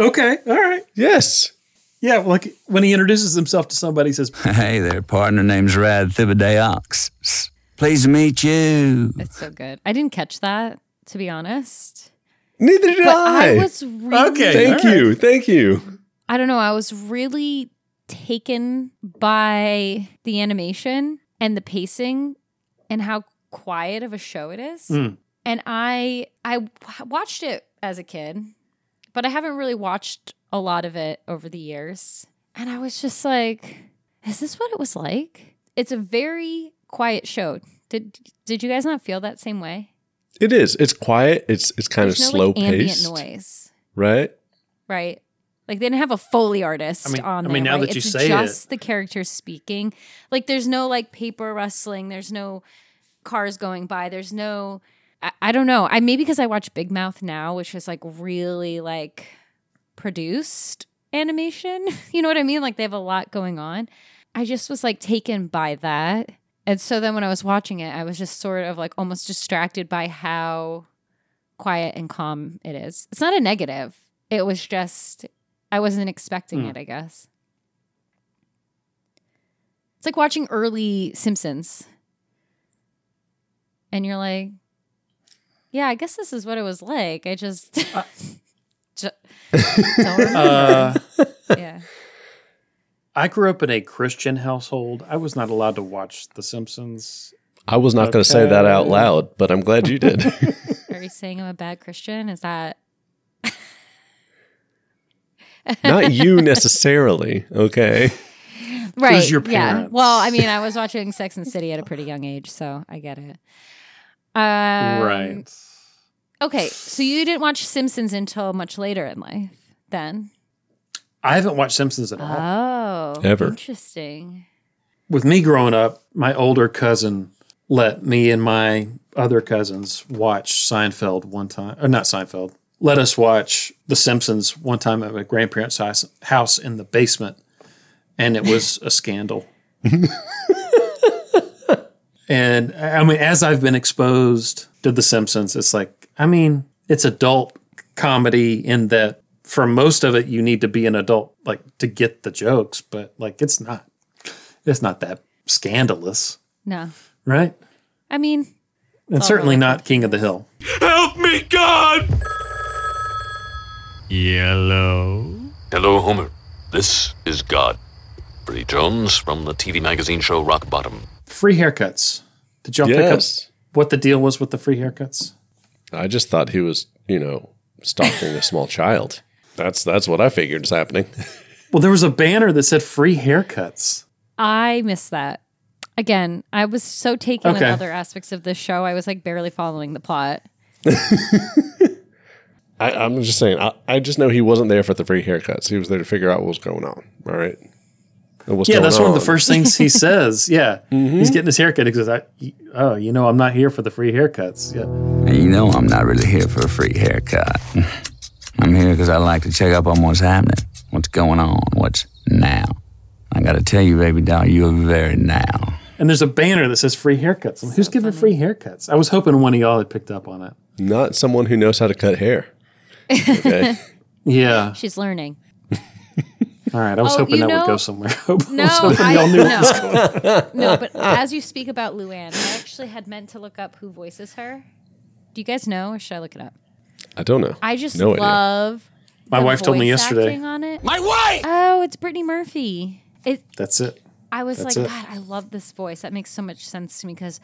Okay, all right.
Yes.
Yeah, like when he introduces himself to somebody, he says,
Hey there, partner. Name's Rad Thibodeaux. Pleased to meet you.
It's so good. I didn't catch that, to be honest.
Neither did
But
I.
I was really okay.
Thank you. Thank you.
I don't know. I was really taken by the animation and the pacing and how quiet of a show it is.
Mm.
And I watched it as a kid, but I haven't really watched a lot of it over the years. And I was just like, is this what it was like? It's a very quiet show. Did did you guys not feel that same way?
It is. It's quiet. It's it's kind
There's
of
no
slow
like ambient
paced,
noise,
right?
right? Like they didn't have a foley artist
I mean-
on
I
there.
mean, now
right?
that you
it's
say
just the characters speaking. Like there's no like paper rustling. There's no cars going by. There's no. I, I don't know. I maybe because I watch Big Mouth now, which is like really like produced animation. You know what I mean? Like they have a lot going on. I just was like taken by that. And so then when I was watching it, I was just sort of like almost distracted by how quiet and calm it is. It's not a negative. It was just I wasn't expecting
Hmm.
it, I guess. It's like watching early Simpsons. And you're like, yeah, I guess this is what it was like. I just, ju- don't remember.
Uh,
yeah.
I grew up in a Christian household. I was not allowed to watch The Simpsons.
I was not going to say that out loud, but I'm glad you did.
Are you saying I'm a bad Christian? Is that
not you necessarily. Okay.
right?
your
Yeah. Well, I mean, I was watching Sex and the City at a pretty young age, so I get it. Um,
right.
Okay, so you didn't watch Simpsons until much later in life, then?
I haven't watched Simpsons at all.
Oh,
Ever.
interesting.
With me growing up, my older cousin let me and my other cousins watch Seinfeld one time, or not Seinfeld. Let us watch The Simpsons one time at my grandparents' house, house in the basement, and it was a scandal. and I mean, as I've been exposed to The Simpsons, it's like, I mean, it's adult comedy in that for most of it, you need to be an adult, like to get the jokes, but like it's not, it's not that scandalous,
No,
right?
I mean,
And certainly
relative.
not King of the Hill.
Help me, God!
Yellow.
Hello, Homer. This is God. Brady Jones from the TV magazine show Rock Bottom.
Free haircuts. Did y'all pick up what the deal was with the free haircuts?
I just thought he was, you know, stalking a small child. That's that's what I figured is happening.
Well, there was a banner that said free haircuts.
I missed that. Again, I was so taken with
Okay.
other aspects of this show, I was like barely following the plot.
I, I'm just saying. I, I just know he wasn't there for the free haircuts. He was there to figure out what was going on. All right. And what's
yeah,
going
that's one of the first things he says. Yeah,
Mm-hmm.
he's getting his haircut. He goes, I, "Oh, you know, I'm not here for the free haircuts." Yeah,
And you know I'm not really here for a free haircut. I'm here because I like to check up on what's happening, what's going on, what's now. I gotta tell you, baby doll, you're very now.
and there's a banner that says free haircuts. Like, Who's giving free haircuts? I was hoping one of y'all had picked up on it.
Not someone who knows how to cut hair. Okay.
Yeah.
She's learning.
All right. I was
Oh,
hoping that
know-
would go somewhere. I was
No,
hoping
I,
y'all knew
no.
what was going on.
no, but as you speak about Luanne, I actually had meant to look up who voices her. Do you guys know, or should I look it up?
I don't know.
I just
no idea.
love.
My
the
wife told me yesterday.
On it.
My wife!
Oh, it's Brittany Murphy. It.
That's it.
I was
That's
like,
it.
God, I love this voice. That makes so much sense to me because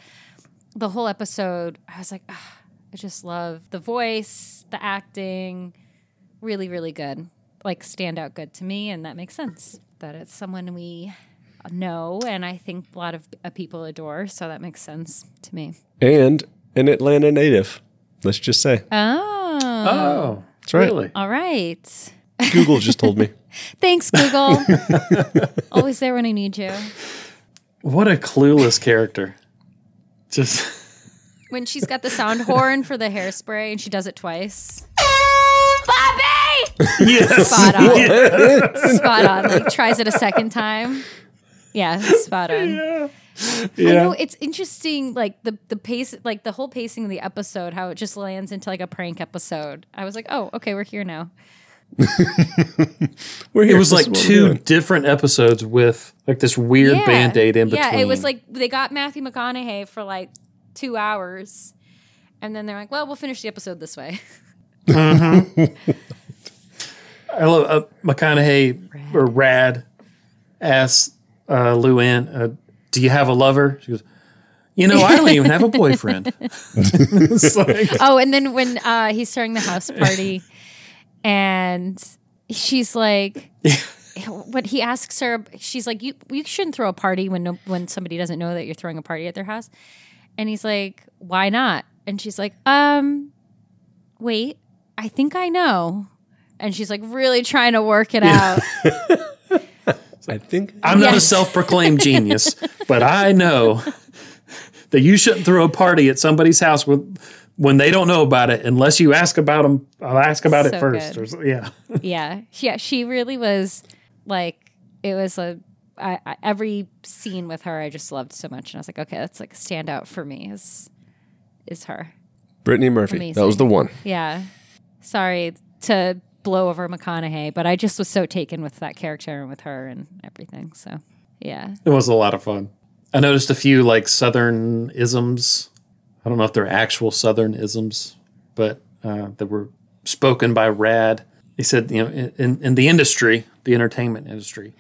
the whole episode, I was like, ah, I just love the voice, the acting, really, really good. Like stand out good to me, and that makes sense that it's someone we know, and I think a lot of uh, people adore. So that makes sense to me.
And an Atlanta native. Let's just say.
Oh,
Oh,
That's right.
really?
all right.
Google just told me.
Thanks, Google. Always there when I need you.
What a clueless character. Just
When she's got the sound horn for the hairspray and she does it twice.
Bobby!
yes.
Spot on.
Yes.
Spot on. Like tries it a second time. Yeah, spot on.
Yeah.
I know it's interesting, like the the pace, like the whole pacing of the episode, how it just lands into like a prank episode. I was like, oh, okay, we're here now.
We're here.
It was
This
like
is what we're
two different episodes with like this weird
Yeah.
band aid in between.
Yeah, it was like they got Matthew McConaughey for like two hours, and then they're like, well, we'll finish the episode this way. Mm-hmm.
I love uh, McConaughey or Rad asks uh, Luanne, uh, "Do you have a lover?" She goes, You know, I don't even have a boyfriend. Like-
oh, and then when uh, he's throwing the house party, and she's like, when he asks her, she's like, "You you shouldn't throw a party when no, when somebody doesn't know that you're throwing a party at their house," and he's like, "Why not?" And she's like, "Um, wait, I think I know," and she's like, really trying to work it out.
I think
I'm not a self-proclaimed genius, but I know that you shouldn't throw a party at somebody's house with, when they don't know about it, unless you ask about them. I'll ask about it first. Or so- yeah,
yeah, yeah, she really was like, it was a. I, I, every scene with her, I just loved so much, and I was like, okay, that's like a standout for me. Is is her?
Brittany Murphy.
Amazing.
That was the one.
Yeah. Sorry to blow over McConaughey, but I just was so taken with that character and with her and everything. So, yeah.
it was a lot of fun. I noticed a few like Southern isms. I don't know if they're actual Southern isms, but uh, that were spoken by Rad. He said, you know, in, in the industry, the entertainment industry,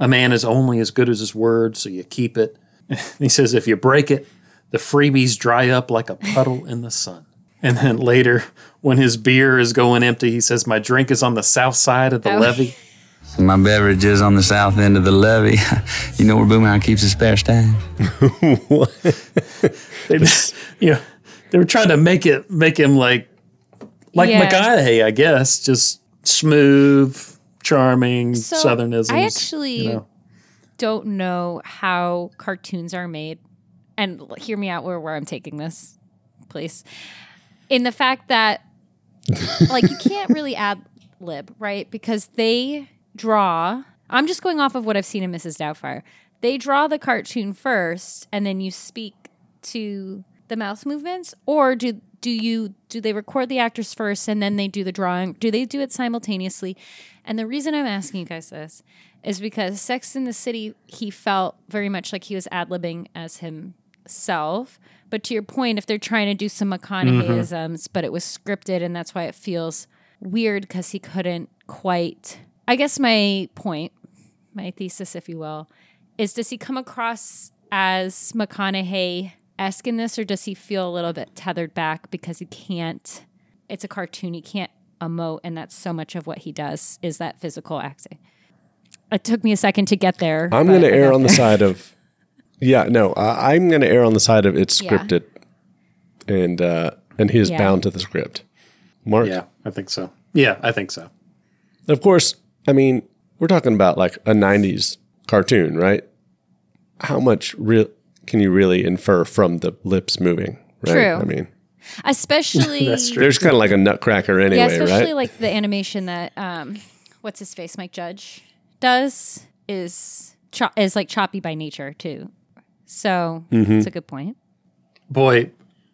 a man is only as good as his word, so you keep it. he says, if you break it, the freebies dry up like a puddle in the sun. And then later, when his beer is going empty, he says, My drink is on the south side of the
Oh.
levee.
My beverage is on the south end of the levee. you know where Boomhauer keeps his spare stash?
They just, you know, they were trying to make it make him like like
Yeah.
McConaughey, I guess, just smooth, charming,
So
southernisms.
I actually
you know.
don't know how cartoons are made. And hear me out where, where I'm taking this, please. In the fact that, like, you can't really ad lib, right? Because they draw. I'm just going off of what I've seen in Mrs. Doubtfire. They draw the cartoon first, and then you speak to the mouse movements, or do do you do they record the actors first and then they do the drawing? Do they do it simultaneously? And the reason I'm asking you guys this is because Sex in the City, he felt very much like he was ad libbing as himself. But to your point, if they're trying to do some McConaugheyisms, mm-hmm. but it was scripted, and that's why it feels weird because he couldn't quite. I guess my point, my thesis, if you will, is does he come across as McConaughey esque in this, or does he feel a little bit tethered back because he can't? It's a cartoon; he can't emote, and that's so much of what he does is that physical acting. It took me a second to get there.
I'm going to err on the side of, yeah, no, I, I'm going to err on the side of it's
Yeah.
scripted, and uh, and he is
Yeah.
bound to the script. Mark,
Yeah, I think so. Yeah, I think so.
of course. I mean, we're talking about like a '90s cartoon, right? How much real can you really infer from the lips moving? Right?
True.
I mean,
especially
there's kind of like a nutcracker anyway,
yeah, especially
right?
like the animation that um, what's his face, Mike Judge does is cho- is like choppy by nature too. So
mm-hmm.
it's a good point.
Boy,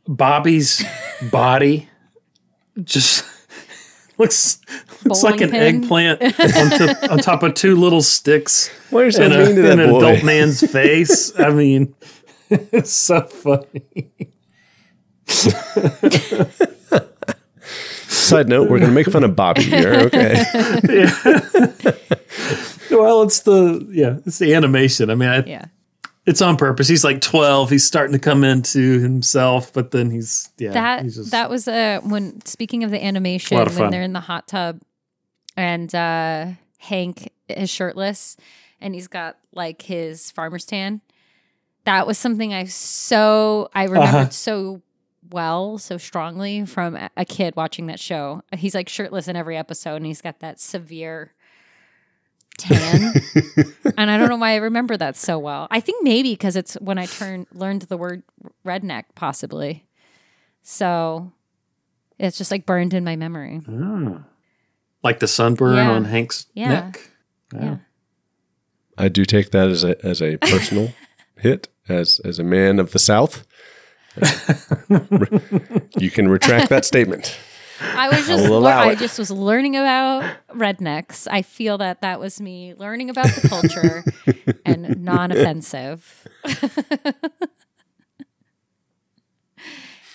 Bobby's body just looks looks like an
pin.
eggplant on, top- on top of two little sticks.
Why are you so
a-
mean to that
an
boy?
adult man's face. I mean, it's so funny.
Side note: We're going to make fun of Bobby here. Okay.
Well, it's the yeah, it's the animation. I mean, I,
Yeah.
It's on purpose. He's like twelve. He's starting to come into himself, but then he's yeah,
that
he's just,
that was a when speaking of the animation
of
when
fun.
they're in the hot tub and uh Hank is shirtless and he's got like his farmer's tan. That was something I so I remembered
Uh-huh.
so well, so strongly from a- a kid watching that show. He's like shirtless in every episode and he's got that severe tan. and I don't know why I remember that so well. I think maybe because it's when I turned learned the word redneck, possibly. So it's just like burned in my memory.
Ah. like the sunburn
Yeah.
on Hank's
Yeah.
neck.
Yeah.
I do take that as a as a personal hit as as a man of the South. you can retract that statement.
I was just
will
lear-
allow
I just was learning about rednecks. I feel that that was me learning about the culture and non-offensive. it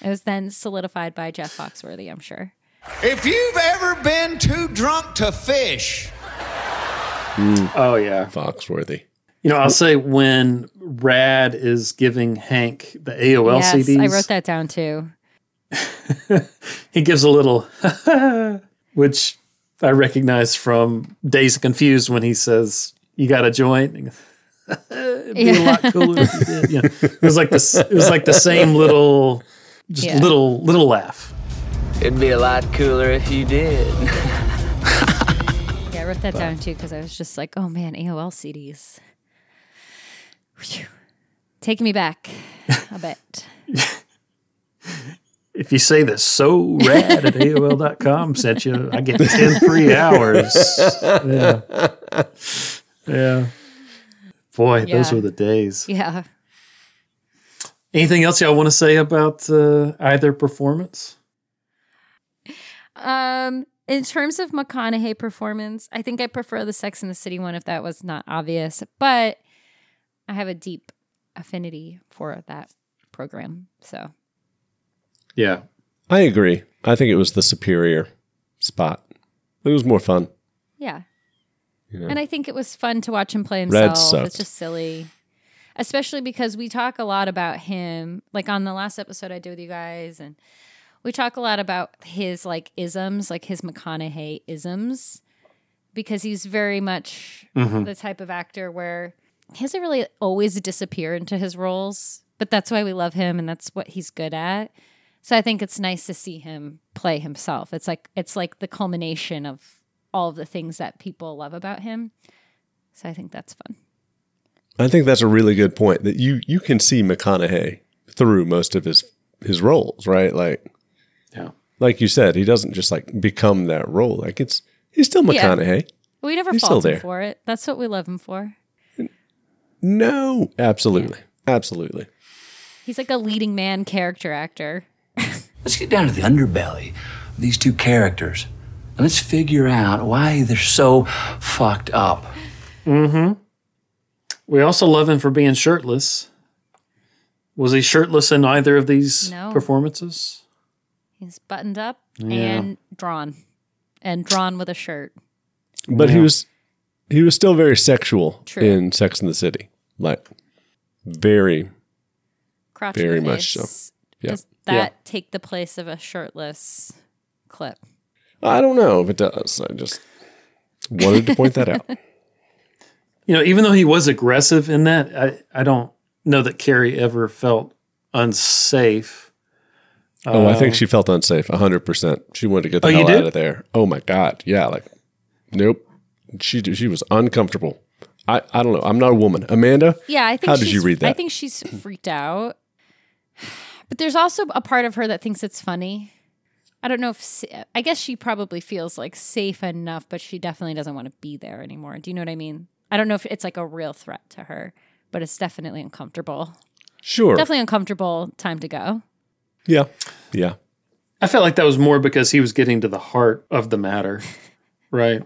was then solidified by Jeff Foxworthy, I'm sure.
If you've ever been too drunk to fish, hmm.
Oh yeah,
Foxworthy.
You know, I'll say when Rad is giving Hank the AOL
yes,
CDs,
I wrote that down too.
he gives a little, which I recognize from Dazed Confused when he says, "You got a joint." It'd be a lot cooler if you did. You know, it was like this. It was like the same little, just
Yeah.
little little laugh.
It'd be a lot cooler if you did.
Yeah, I wrote that down too because I was just like, oh man, AOL CDs. Phew. Taking me back a bit.
If you say that so rad at AOL.com sent you, I get 10 free hours. Yeah. Yeah. Boy, those were the days.
Yeah.
Anything else y'all want to say about uh, either performance?
Um, in terms of McConaughey performance, I think I prefer the Sex and the City one if that was not obvious, but I have a deep affinity for that program. So
Yeah.
I agree. I think it was the superior spot. It was more fun.
yeah.
You know?
And I think it was fun to watch him play
Red
himself.
sucked.
It's just silly. Especially because we talk a lot about him, like on the last episode I did with you guys, and we talk a lot about his like isms, like his McConaughey isms, because he's very much
Mhm.
the type of actor where he doesn't really always disappear into his roles, but that's why we love him and that's what he's good at. So I think it's nice to see him play himself. It's like it's like the culmination of all of the things that people love about him. So I think that's fun.
I think that's a really good point that you you can see McConaughey through most of his his roles, right? Like
Yeah.
Like you said, he doesn't just like become that role. Like it's he's still
Yeah.
McConaughey.
We never
He's
fault him
there.
for it. That's what we love him for.
No, absolutely. Absolutely.
He's like a leading man character actor.
Let's get down to the underbelly of these two characters and let's figure out why they're so fucked up.
Mm-hmm. We also love him for being shirtless. Was he shirtless in either of these
No.
performances?
He's buttoned up
Yeah.
and drawn. And drawn with a shirt.
But he was he was still very sexual
True.
in Sex in the City. Like very
Crotch
very
the
much so.
face.
Yeah.
Does that take the place of a shirtless clip?
I don't know if it does. I just wanted to point that out.
You know, even though he was aggressive in that, I, I don't know that Carrie ever felt unsafe.
Oh, I think
Uh,
she felt unsafe. hundred percent. She wanted to get the
Oh,
hell out of there. Oh my god, yeah. Like, nope. She she was uncomfortable. I I don't know. I'm not a woman. Amanda.
Yeah, I think
How did you read that?
I think she's freaked out. But there's also a part of her that thinks it's funny. I don't know if I guess she probably feels like safe enough, but she definitely doesn't want to be there anymore. Do you know what I mean? I don't know if it's like a real threat to her, but it's definitely uncomfortable.
Sure.
Definitely uncomfortable. Time to go.
Yeah. Yeah.
I felt like that was more because he was getting to the heart of the matter, right?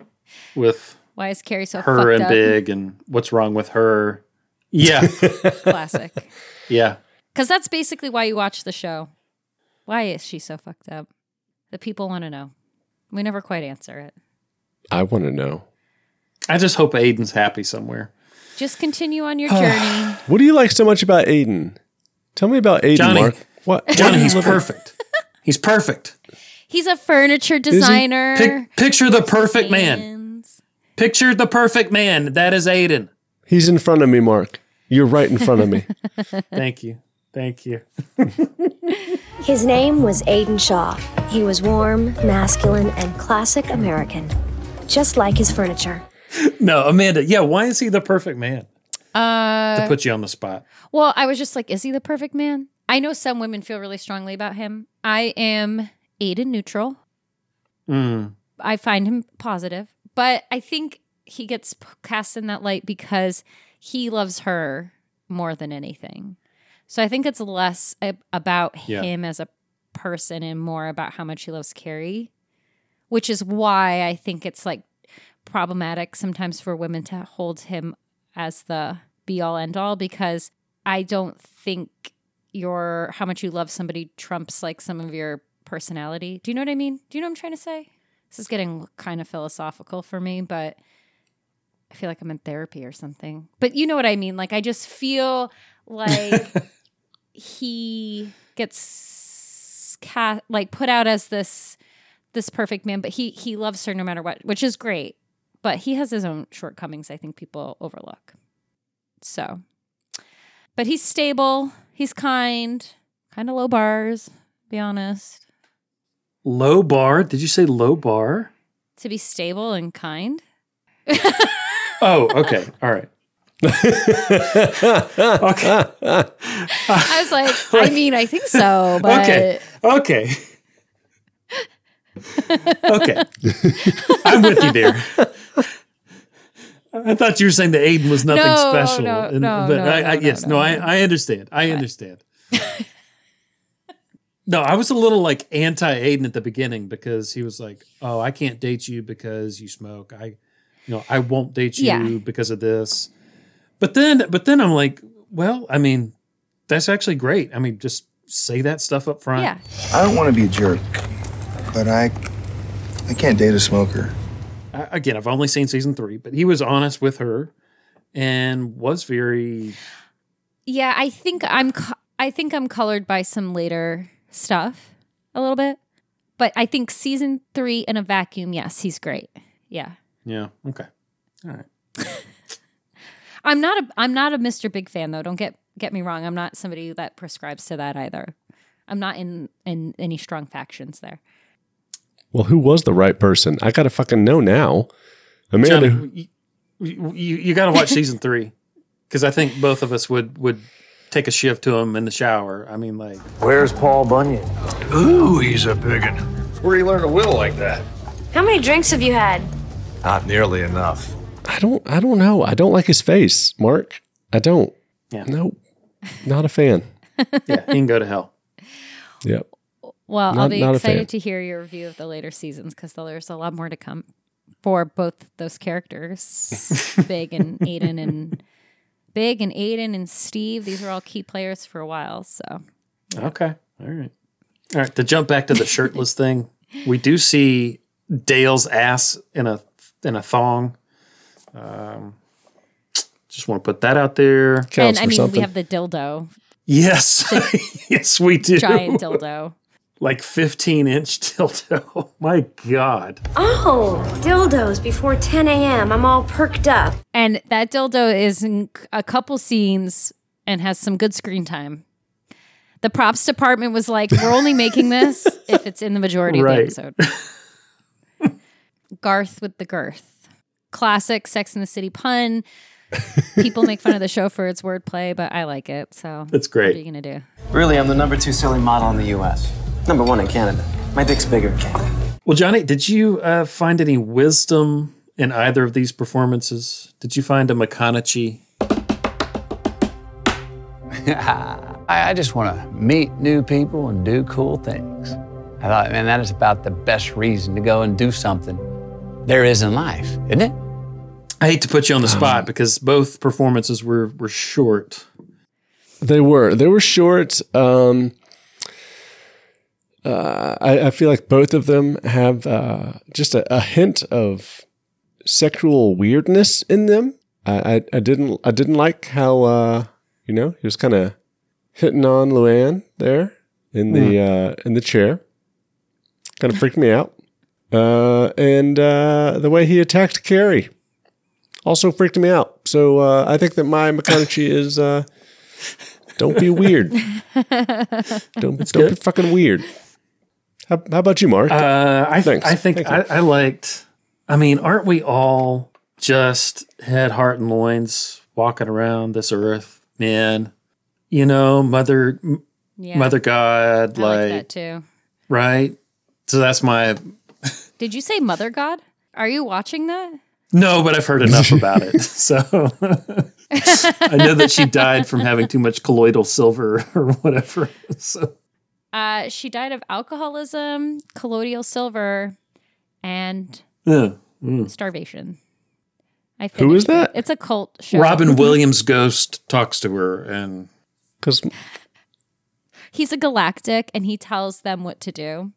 With
Why is Carrie so
her
fucked
and
up?
Big and what's wrong with her. Yeah.
Classic.
yeah.
Because that's basically why you watch the show. Why is she so fucked up? The people want to know. We never quite answer it.
I want to know.
I just hope Aidan's happy somewhere.
Just continue on your journey.
What do you like so much about Aidan? Tell me about Aidan,
Johnny.
Mark. What?
Johnny, he's
do you love-
perfect. He's perfect.
He's a furniture designer.
Pic- picture the perfect man. Picture the perfect man. That is Aidan.
He's in front of me, Mark. You're right in front of me.
Thank you. Thank you.
His name was Aidan Shaw. He was warm, masculine, and classic American, just like his furniture.
No, Amanda. Yeah, why is he the perfect man? To
Uh,
put you on the spot.
well, I was just like, is he the perfect man? I know some women feel really strongly about him. I am Aidan neutral.
Mm.
I find him positive, but I think he gets cast in that light because he loves her more than anything. So I think it's less a- about
Yeah.
him as a person and more about how much he loves Carrie, which is why I think it's like problematic sometimes for women to hold him as the be all end all because I don't think your how much you love somebody trumps like some of your personality. Do you know what I mean? Do you know what I'm trying to say? This is getting kind of philosophical for me, but I feel like I'm in therapy or something. But you know what I mean? Like I just feel like he gets ca- like put out as this this perfect man, but he he loves her no matter what, which is great. But he has his own shortcomings I think people overlook. So, but he's stable, he's kind, kind of low bars, be honest.
Low bar? Did you say low bar?
To be stable and kind.
Oh, okay. All right. Okay.
I was like, I mean, I think so, but
Okay. Okay. okay. I'm with you there. I thought you were saying that Aidan was nothing
No,
special.
no, no,
but
no,
I, I, yes,
no,
no, I, I understand. I understand. no, I was a little like anti Aidan at the beginning because he was like, "Oh, I can't date you because you smoke. I, you know, I won't date you
Yeah.
because of this." But then, but then I'm like, well, I mean, that's actually great. I mean, just say that stuff up front.
Yeah.
I don't want to be a jerk, but I I can't date a smoker.
I, again, I've only seen season three, but he was honest with her and was very.
yeah, I think I'm co- I think I'm colored by some later stuff a little bit. But I think season 3 in a vacuum, yes, he's great. Yeah.
Yeah. Okay. All right.
I'm not a I'm not a Mr. Big fan though. Don't get get me wrong. I'm not somebody that prescribes to that either. I'm not in in any strong factions there.
Well, who was the right person? I gotta fucking know now. Amanda,
Johnny, you, you, you got to watch season three because I think both of us would would take a shift to him in the shower. I mean, like,
Where's Paul Bunyan?
Ooh, he's a biggin. Where do you learn to will like that?
How many drinks have you had?
Not nearly enough.
I don't. I don't know. I don't like his face, Mark. I don't.
Yeah.
Nope. Not a fan.
yeah, he can go to hell.
Yep.
Well, I'll be
not a fan.
excited to hear your review of the later seasons because there's a lot more to come for both those characters, Big and Aidan and Big and Aidan and Steve. These are all key players for a while. So
Okay. All right. All right. To jump back to the shirtless thing, we do see Dale's ass in a in a thong. Um, just want to put that out there.
and I mean, we have the dildo,
yes, yes, we do.
giant dildo.
like fifteen inch dildo. My God.
Oh, dildos before 10 a.m. I'm all perked up.
And that dildo is in a couple scenes and has some good screen time. The props department was like, we're only making this if it's in the majority
Right.
of the episode. Garth with the girth. Classic Sex in the City pun. People make fun of the show for its wordplay, but I like it. So
It's great.
What are you going to do?
Really, I'm the number two selling model in the U.S. Number one in Canada. My dick's bigger in Canada.
Well, Johnny, did you uh, find any wisdom in either of these performances? Did you find a McConaughey?
I, I just want to meet new people and do cool things. I thought, man, that is about the best reason to go and do something there is in life, isn't it?
I hate to put you on the spot because both performances were were short.
They were. They were short. Um, uh, I, I feel like both of them have uh, just a, a hint of sexual weirdness in them. I, I, I didn't. I didn't like how uh, you know he was kind of hitting on Luanne there in the uh, in the chair. Kind of freaked me out. Uh, and uh, the way he attacked Carrie also freaked me out. So uh, I think that my McConaughey is uh, don't be weird. Don't, don't be fucking weird. How, how about you, Mark?
Uh, I
Thanks.
I think I. I liked. I mean, aren't we all just head, heart, and loins walking around this earth, man? You know, mother,
Yeah.
mother God,
I like
like,
that too.
right. So that's my
Did you say Mother God? Are you watching that?
no, but I've heard enough about it. So I know that she died from having too much colloidal silver or whatever. So
Uh, she died of alcoholism, colloidal silver, and
yeah. Mm.
starvation. I
Who is
finished it.
that?
It's a cult show.
Robin Williams' ghost talks to her, and
because
He's a galactic, and he tells them what to do.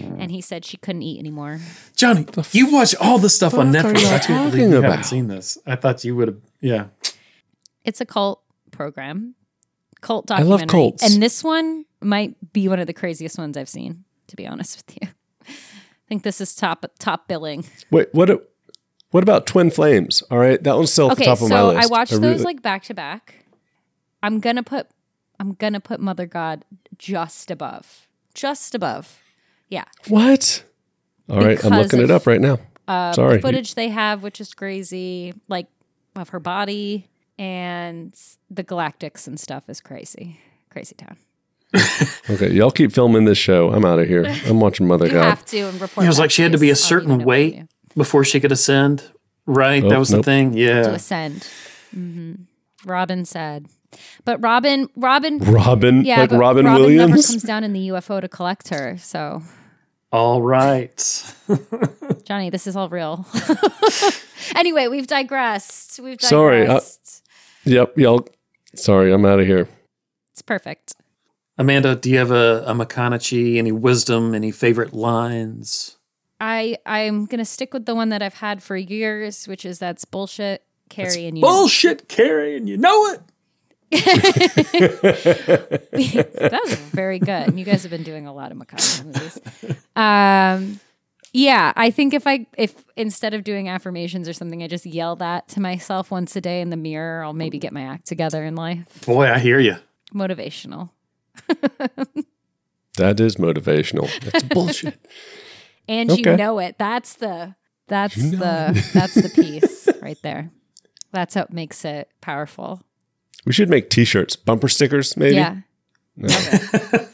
And he said she couldn't eat anymore.
Johnny, you watch all the stuff on Netflix. I can't believe you
about?
haven't seen this. I thought you would have. Yeah.
It's a cult program, cult documentary.
I love cults.
and this one might be one of the craziest ones I've seen. To be honest with you, I think this is top top billing.
Wait, what? What about Twin Flames? All right, that one's still at
okay,
the top of my
so
list.
I watched those
really-
like back to back. I'm gonna put I'm gonna put Mother God just above, just above. Yeah.
what? All right, I'm looking
of,
it up right now.
Uh,
Sorry.
The footage they have, which is crazy, like of her body and the galactics and stuff, is crazy. Crazy town.
Okay, y'all keep filming this show. I'm out of here. I'm watching Mother
You
God.
have to and report.
It was like she had to be a certain weight before she could ascend. Right?
Oh,
that was
nope.
the thing.
Yeah, to
Yeah.
ascend. hmm Robin said, but Robin, Robin,
Robin?
yeah,
Like
but
Robin
never
Williams?
comes down in the UFO to collect her. So
All right.
Johnny, this is all real. anyway, we've digressed. We've digressed.
Sorry. uh, yep, y'all. Sorry, I'm out of here.
it's perfect.
Amanda, do you have a, a McConaughey, any wisdom, any favorite lines?
I I'm gonna stick with the one that I've had for years, which is that's bullshit, Carrie, and you
Bullshit, Carrie, and you know it.
that was very good. And you guys have been doing a lot of Macabre movies. Um, yeah, I think if I if instead of doing affirmations or something, I just yell that to myself once a day in the mirror, I'll maybe get my act together in life.
Boy, I hear you.
Motivational.
That is motivational. That's bullshit.
And
Okay.
you know it. That's the that's
You know
the that's the piece right there. That's what makes it powerful.
We should make T-shirts, bumper stickers, maybe.
Yeah.
No.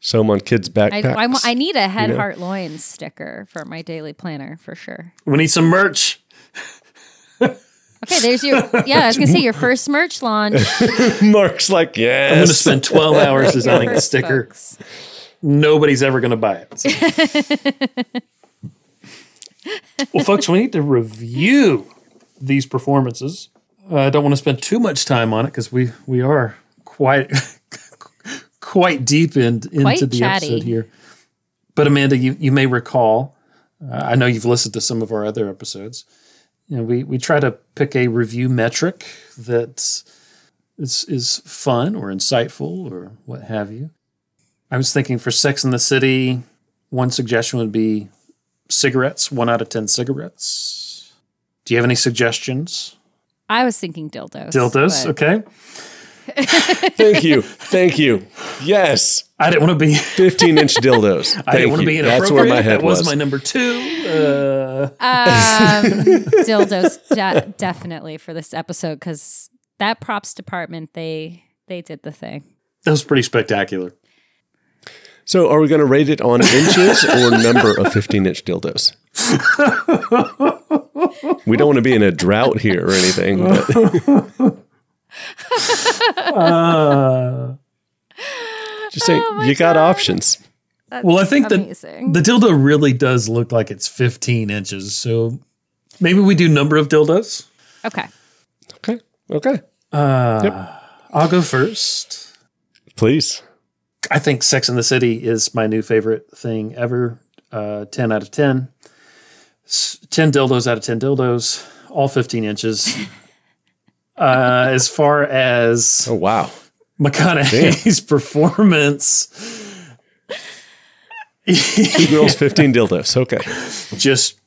Sew 'em on kids'
I,
backpacks.
I, wa- I need a head,
you know?
heart, loins sticker for my daily planner for sure.
We need some merch.
Okay, there's your yeah. I was gonna say your first merch launch.
Mark's like, yes.
I'm going to spend 12 hours designing a
First,
sticker. Nobody's ever going to buy it. well, folks, we need to review these performances. Uh, I don't want to spend too much time on it because we we are quite quite deep in, into the
chatty.
episode here. But Amanda, you you may recall, uh, I know you've listened to some of our other episodes. You know, we we try to pick a review metric that is is fun or insightful or what have you. I was thinking for Sex in the City, one suggestion would be cigarettes. One out of ten cigarettes. Do you have any suggestions?
I was thinking dildos.
Dildos,
but-
okay.
Thank you. Thank you. Yes.
I didn't want to be
15 inch dildos.
I didn't want to be
you.
inappropriate.
That's where my head
that was,
was.
my number two. Uh,
Um, dildos de- definitely for this episode because that props department they they did the thing.
that was pretty spectacular.
So, are we going to rate it on inches or number of 15 inch dildos? We don't want to be in a drought here or anything. But
Uh,
just say
Oh
you got options.
well, I think that
amazing.
the dildo really does look like it's 15 inches. So maybe we do number of dildos.
Okay.
Okay. Okay.
Uh, I'll go first.
Please.
I think Sex in the City is my new favorite thing ever. Uh, 10 out of 10. S- 10 dildos out of 10 dildos, all 15 inches. uh, as far as
oh wow,
McConaughey's performance,
Girls 15 dildos. Okay.
just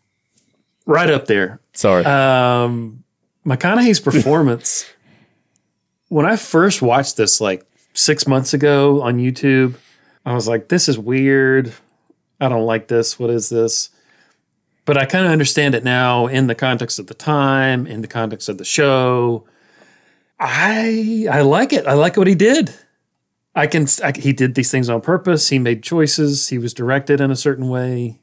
right up there.
Sorry.
Um, McConaughey's performance. when I first watched this, like six months ago on YouTube, I was like, "This is weird. I don't like this. What is this?" But I kind of understand it now in the context of the time, in the context of the show. I I like it. I like what he did. I can. I, he did these things on purpose. He made choices. He was directed in a certain way.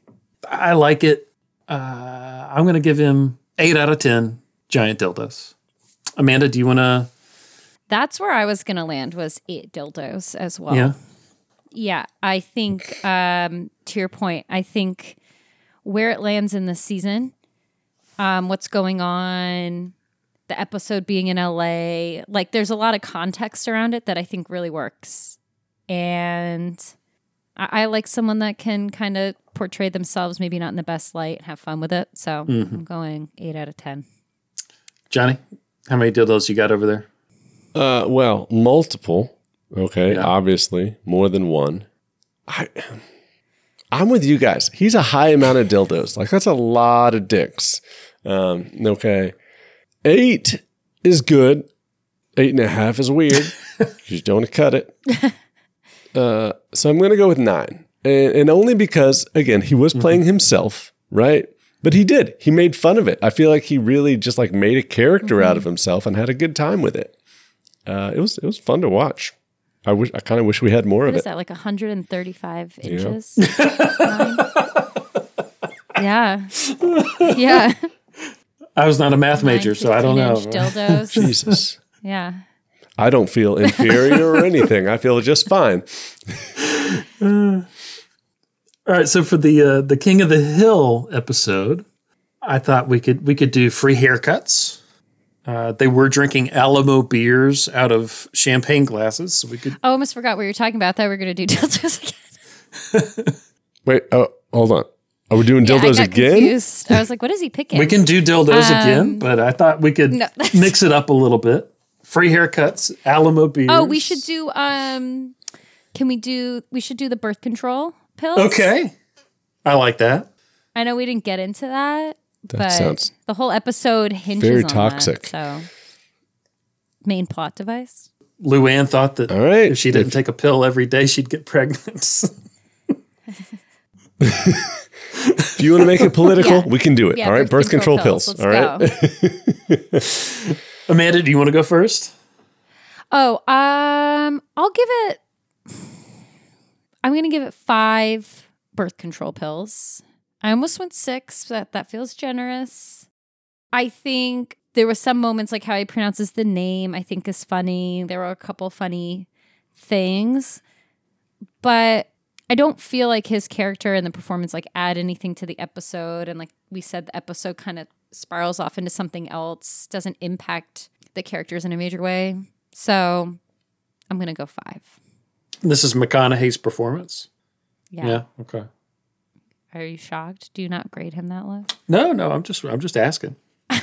I like it. Uh, I'm going to give him eight out of ten giant dildos. Amanda, do you want to?
That's where I was gonna land was eight dildos as well.
Yeah.
Yeah, I think um, to your point, I think where it lands in the season, um, what's going on, the episode being in LA, like there's a lot of context around it that I think really works. And I, I like someone that can kind of portray themselves, maybe not in the best light, and have fun with it. So
Mhm.
I'm going eight out of ten.
Johnny, how many dildos you got over there?
Uh, well, multiple. Okay, obviously more than one. I, I'm with you guys. He's a high amount of dildos. Like that's a lot of dicks. Um, okay, eight is good. Eight and a half is weird. you just don't want to cut it. Uh, so I'm going to go with nine, and, and only because again he was playing himself, right? But he did. He made fun of it. I feel like he really just like made a character out of himself and had a good time with it. Uh, it was it was fun to watch. I wish I kind of wish we had more
What
of
is
it.
that, like 135
Yeah.
inches? Yeah. Yeah.
I was not a math major, so I don't know.
dildos.
Jesus.
Yeah.
I don't feel inferior or anything. I feel just fine.
Uh, all right, so for the uh, the King of the Hill episode, I thought we could we could do free haircuts. Uh, they were drinking Alamo beers out of champagne glasses, so we could.
Oh, I almost forgot what you were talking about. I thought we were going to do dildos again.
Wait, oh, hold on. Are we doing
Yeah, I
dildos again?
confused. I was like, what is he picking?
We can do dildos
Um,
again, but I thought we could
no.
mix it up a little bit. Free haircuts, Alamo beers.
Oh, we should do. Um, can we do? We should do the birth control pills.
Okay, I like that.
I know we didn't get into that,
That
but
sounds
the whole episode hinges
very
on
toxic.
That, so, main plot device.
Luanne thought that
All right.
if she didn't take a pill every day, she'd get pregnant.
If you want to make it political,
Yeah.
we can do it.
Yeah,
all right,
birth
birth
control
control,
pills.
pills. All right.
Amanda, do you want to go first?
Oh, um, I'll give it. I'm gonna give it five birth control pills. I almost went six. That that feels generous. I think there were some moments like how he pronounces the name. I think is funny. There were a couple funny things, but I don't feel like his character and the performance like add anything to the episode. And like we said, the episode kind of spirals off into something else. Doesn't impact the characters in a major way. So I'm gonna go five.
This is McConaughey's performance.
Yeah. Yeah.
Okay.
Are you shocked? Do you not grade him that low?
No, no. I'm just I'm just asking.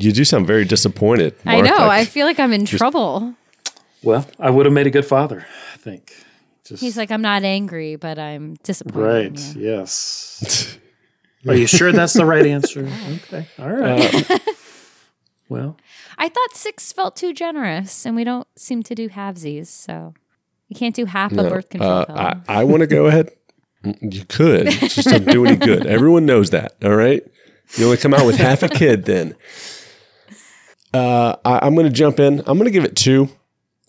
You do sound very disappointed.
I know.
Like,
I feel like I'm in
just-
trouble.
Well, I would have made a good father. I think. Just
He's like, I'm not angry, but I'm disappointed.
right. Yes. Are you sure that's the right answer? Okay. All right.
Uh,
well,
I thought six felt too generous, and we don't seem to do halvesies, so you can't do half a birth control
uh,
pill.
I, I want to go ahead. You could. It just doesn't do any good. Everyone knows that. All right. You only come out with half a kid then. Uh, I, I'm going to jump in. I'm going to give it two.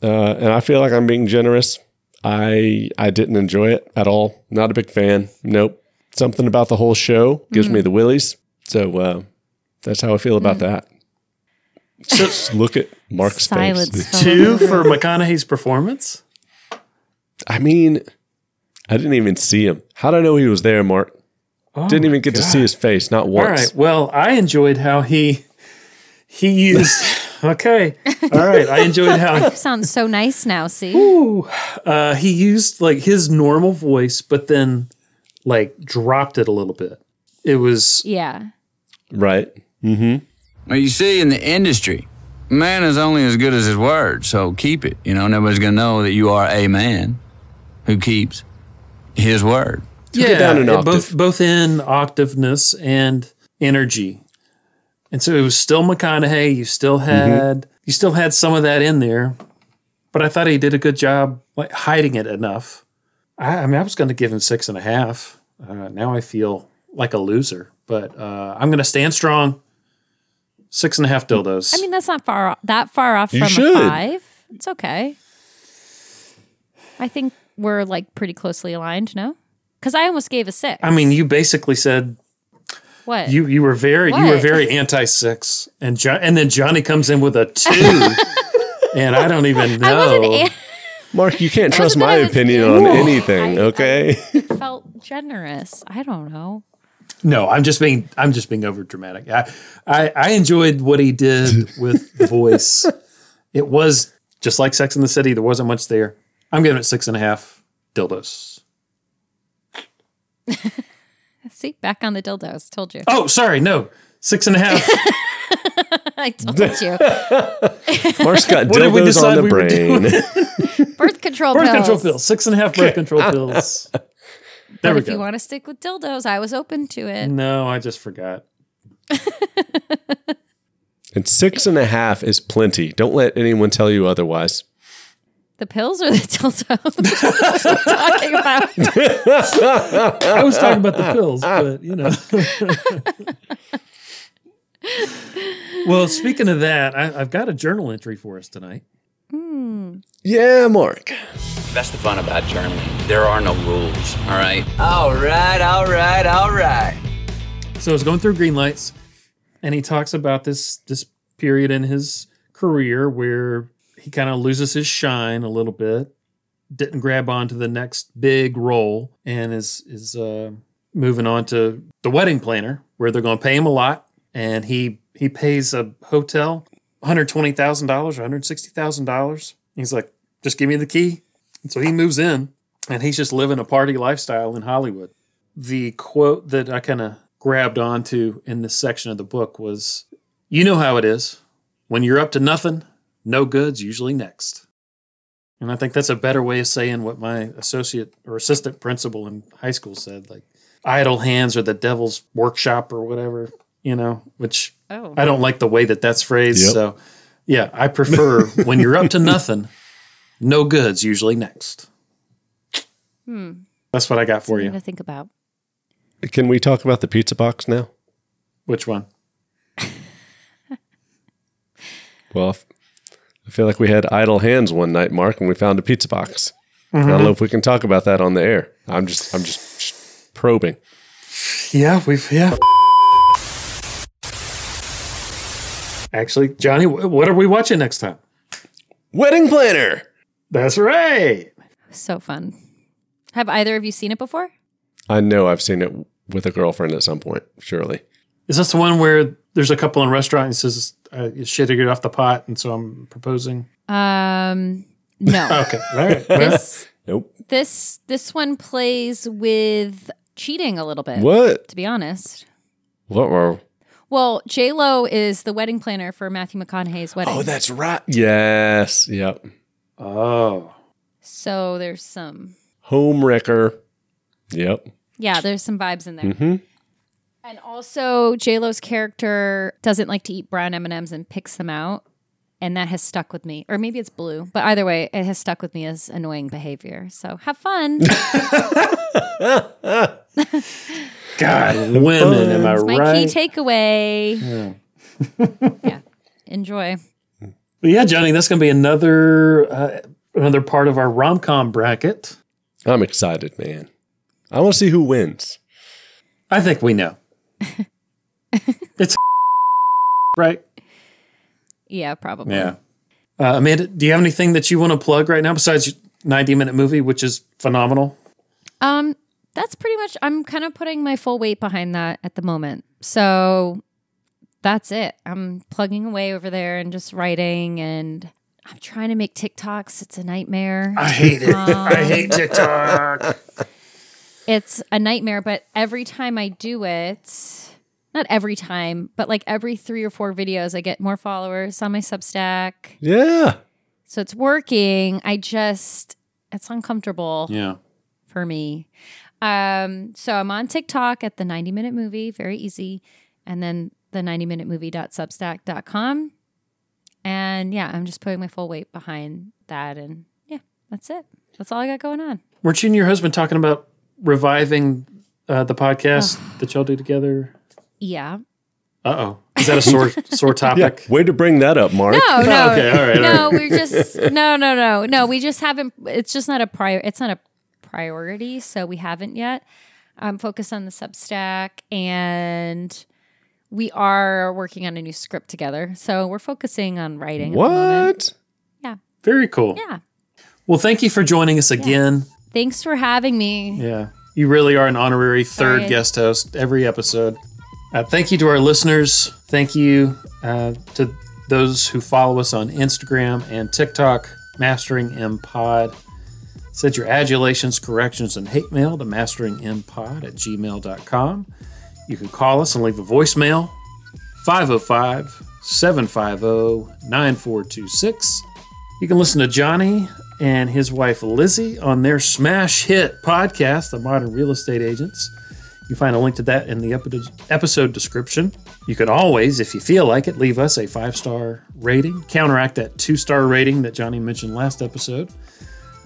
Uh, and I feel like I'm being generous. I I didn't enjoy it at all. Not a big fan. Nope. Something about the whole show gives me
Mm.
the willies. So uh, that's how I feel about that. Just look at Mark's
Silence
face.
two for McConaughey's performance.
I mean, I didn't even see him. How did I know he was there, Mark? didn't even get to see his face, not once.
right. Well, I enjoyed how he he used. okay. All right. I enjoyed how
You sound so nice now. See,
uh, he used like his normal voice, but then like dropped it a little bit. It was
yeah.
Right. Mm-hmm.
Well, you see, in the industry, man is only as good as his word, so keep it. You know, nobody's going to know that you are a man who keeps his word.
yeah,
down an
it-
octave.
both both in octaveness and energy. And so it was still McConaughey. You still had you still had some of that in there, but I thought he did a good job like hiding it enough. I, I mean, I was going to give him six and a half. Uh, now I feel like a loser, but uh, I'm going to stand strong. Six and a half dildos.
I mean, that's not far that far off
You
from
should.
a five. It's okay. I think we're like pretty closely aligned. No, because I almost gave a six.
I mean, you basically said
what?
you you were very you were very anti six, and jo- and then Johnny comes in with a two, and I don't even
I wasn't
know.
an-
Mark, you can't trust my opinion
angry.
on anything, okay?
felt generous. I don't know.
No, I'm just being I'm just being over dramatic. I, I I enjoyed what he did with the voice. It was just like Sex in the City. There wasn't much there. I'm giving it six and a half dildos.
See, back on the dildos. Told you.
Oh, sorry, no, six and a half.
I told you.
Mark's got
What did we
dildos on the
we
brain.
Birth control pills.
birth
pills.
control pills. Six and a half birth control pills. There
But
we
if you want to stick with dildos, I was open to it.
No, I just forgot.
and six and a half is plenty. Don't let anyone tell you otherwise.
The pills or the dildos? talking about.
I was talking about the pills, but you know. well, speaking of that, I, I've got a journal entry for us tonight.
Hmm.
Yeah, Mark.
That's the fun about journaling. There are no rules, all right?
All right, all right, all right.
So I was going through Greenlights, and he talks about this this period in his career where he kind of loses his shine a little bit, didn't grab on to the next big role, and is is uh, moving on to the wedding planner, where they're going to pay him a lot, and he he pays a hotel one hundred twenty thousand dollars or one hundred sixty thousand dollars. He's like, just give me the key, and so he moves in, and he's just living a party lifestyle in Hollywood. The quote that I kind of grabbed onto in this section of the book was You know how it is. When you're up to nothing, no good's usually next. And I think that's a better way of saying what my associate or assistant principal in high school said like, idle hands are the devil's workshop or whatever, you know, which
Oh.
I don't like the way that that's phrased.
Yep.
So, yeah, I prefer when you're up to nothing, no good's usually next.
Hmm.
That's what I got for
Something
you.
to think about.
Can we talk about the pizza box now?
Which one?
Well, f- I feel like we had idle hands one night, Mark, and we found a pizza box. I
Mhm.
don't know if we can talk about that on the air. I'm just, I'm just, just probing.
Yeah, we've yeah. Actually, Johnny, what are we watching next time?
Wedding Planner.
That's right.
So fun. Have either of you seen it before?
I know I've seen it with a girlfriend at some point, surely.
Is this the one where there's a couple in a restaurant and says uh, shit to get off the pot, and so I'm proposing?
Um, no.
Okay, all right.
This
Nope.
this this one plays with cheating a little bit.
What?
To be honest.
What were?
Well, J Lo is the wedding planner for Matthew McConaughey's wedding.
Oh, that's right. Yes. Yep.
Oh.
so there's some
Home wrecker. Yep.
yeah, there's some vibes in there.
Mm-hmm.
And also, J Lo's character doesn't like to eat brown M and M's and picks them out, and that has stuck with me. Or maybe it's blue, but either way, it has stuck with me as annoying behavior. So have fun.
God, women, am I
It's my
right?
key takeaway.
Yeah.
yeah, enjoy.
But yeah, Johnny, that's going to be another uh, another part of our rom com bracket.
I'm excited, man. I want to see who wins.
I think we know. It's right.
Yeah, probably.
Yeah. Uh, Amanda, do you have anything that you want to plug right now besides 90 minute movie, which is phenomenal?
Um, that's pretty much. I'm kind of putting my full weight behind that at the moment. So that's it. I'm plugging away over there and just writing, and I'm trying to make TikToks. It's a nightmare.
I hate it. I
Um,
hate TikTok.
It's a nightmare, but every time I do it, not every time, but like every three or four videos, I get more followers on my Substack.
Yeah.
So it's working. I just, it's uncomfortable
Yeah.
for me. Um, so I'm on TikTok at the 90 minute movie, very easy. And then the 90 minute movie.substack.com. And yeah, I'm just putting my full weight behind that. And yeah, that's it. That's all I got going on.
Weren't you and your husband talking about reviving uh, the podcast that y'all do together?
Yeah.
Uh oh. Is that a sore sore topic?
Way to bring that up, Mark.
No, no,
Okay, all right, all
no.
right.
We're just no, no, no, no. We just haven't. It's just not a prior. It's not a priority, so we haven't yet. I'm focused on the Substack, and we are working on a new script together. So we're focusing on writing. At the moment.
Very cool.
Yeah.
Well, thank you for joining us again.
Thanks for having me.
Yeah. You really are an honorary third
Sorry.
guest host every episode. Uh, thank you to our listeners. Thank you uh, to those who follow us on Instagram and TikTok, Mastering M Pod. Send your adulations, corrections, and hate mail to masteringmpod at gmail.com. You can call us and leave a voicemail 505 750 9426. You can listen to Johnny and his wife Lizzie on their smash hit podcast, The Modern Real Estate Agents. You find a link to that in the episode description. You can always, if you feel like it, leave us a five star rating, counteract that two star rating that Johnny mentioned last episode.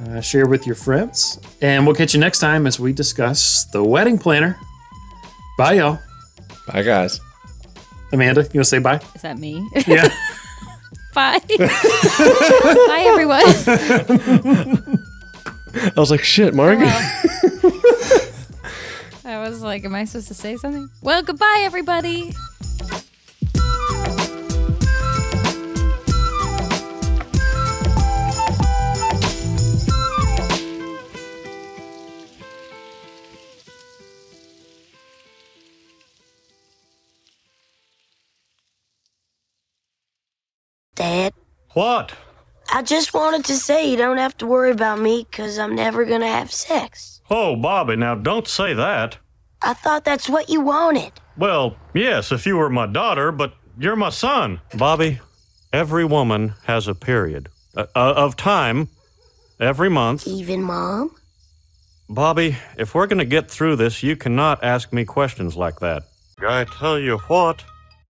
Uh, share with your friends. And we'll catch you next time as we discuss the wedding planner. Bye, y'all.
Bye, guys.
Amanda, you want to say bye?
Is that me?
Yeah.
Bye. Bye, everyone.
I was like, shit, Margaret.
I was like, am I supposed to say something? Well, goodbye, everybody.
Dad,
What?
I just wanted to say you don't have to worry about me because I'm never gonna have sex.
Oh, Bobby, now don't say that.
I thought that's what you wanted.
Well, yes, if you were my daughter, but you're my son. Bobby, every woman has a period uh, uh, of time every month.
Even mom?
Bobby, if we're going to get through this, you cannot ask me questions like that. I tell you what,